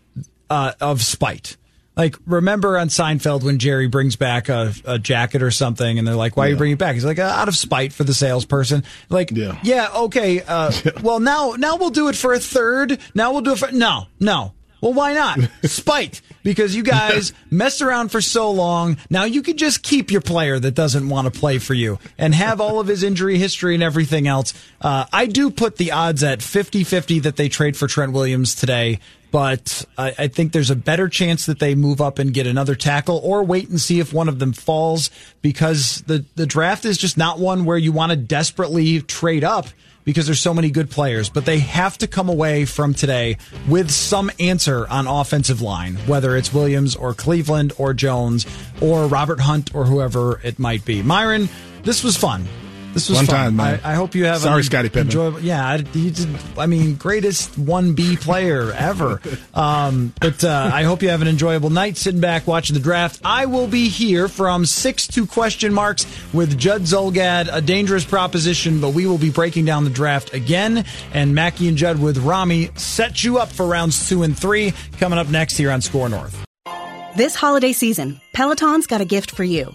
S3: uh, of spite. Like, remember on Seinfeld when Jerry brings back a, a jacket or something, and they're like, "Why are you bringing it back?" He's like, uh, "Out of spite for the salesperson." Like,
S4: Yeah.
S3: yeah, okay. Uh, well, now now we'll do it for a third. Now we'll do it for no, no. Well, why not? Spite. Because you guys messed around for so long. Now you could just keep your player that doesn't want to play for you and have all of his injury history and everything else. Uh, I do put the odds at 50 50 that they trade for Trent Williams today, but I, I think there's a better chance that they move up and get another tackle or wait and see if one of them falls because the, the draft is just not one where you want to desperately trade up because there's so many good players, but they have to come away from today with some answer on offensive line, whether it's Williams or Cleveland or Jones or Robert Hunt or whoever it might be. Myron, this was fun. This was
S4: One
S3: fun.
S4: time, man.
S3: I, I hope you have
S4: Sorry,
S3: an
S4: Scottie Pippen.
S3: enjoyable. Yeah, I, you did. I mean, greatest one B player ever. Um, but uh, I hope you have an enjoyable night sitting back watching the draft. I will be here from six to question marks with Judd Zulgad. A dangerous proposition, but we will be breaking down the draft again. And Mackey and Judd with Rami set you up for rounds two and three coming up next here on SKOR North.
S8: This holiday season, Peloton's got a gift for you.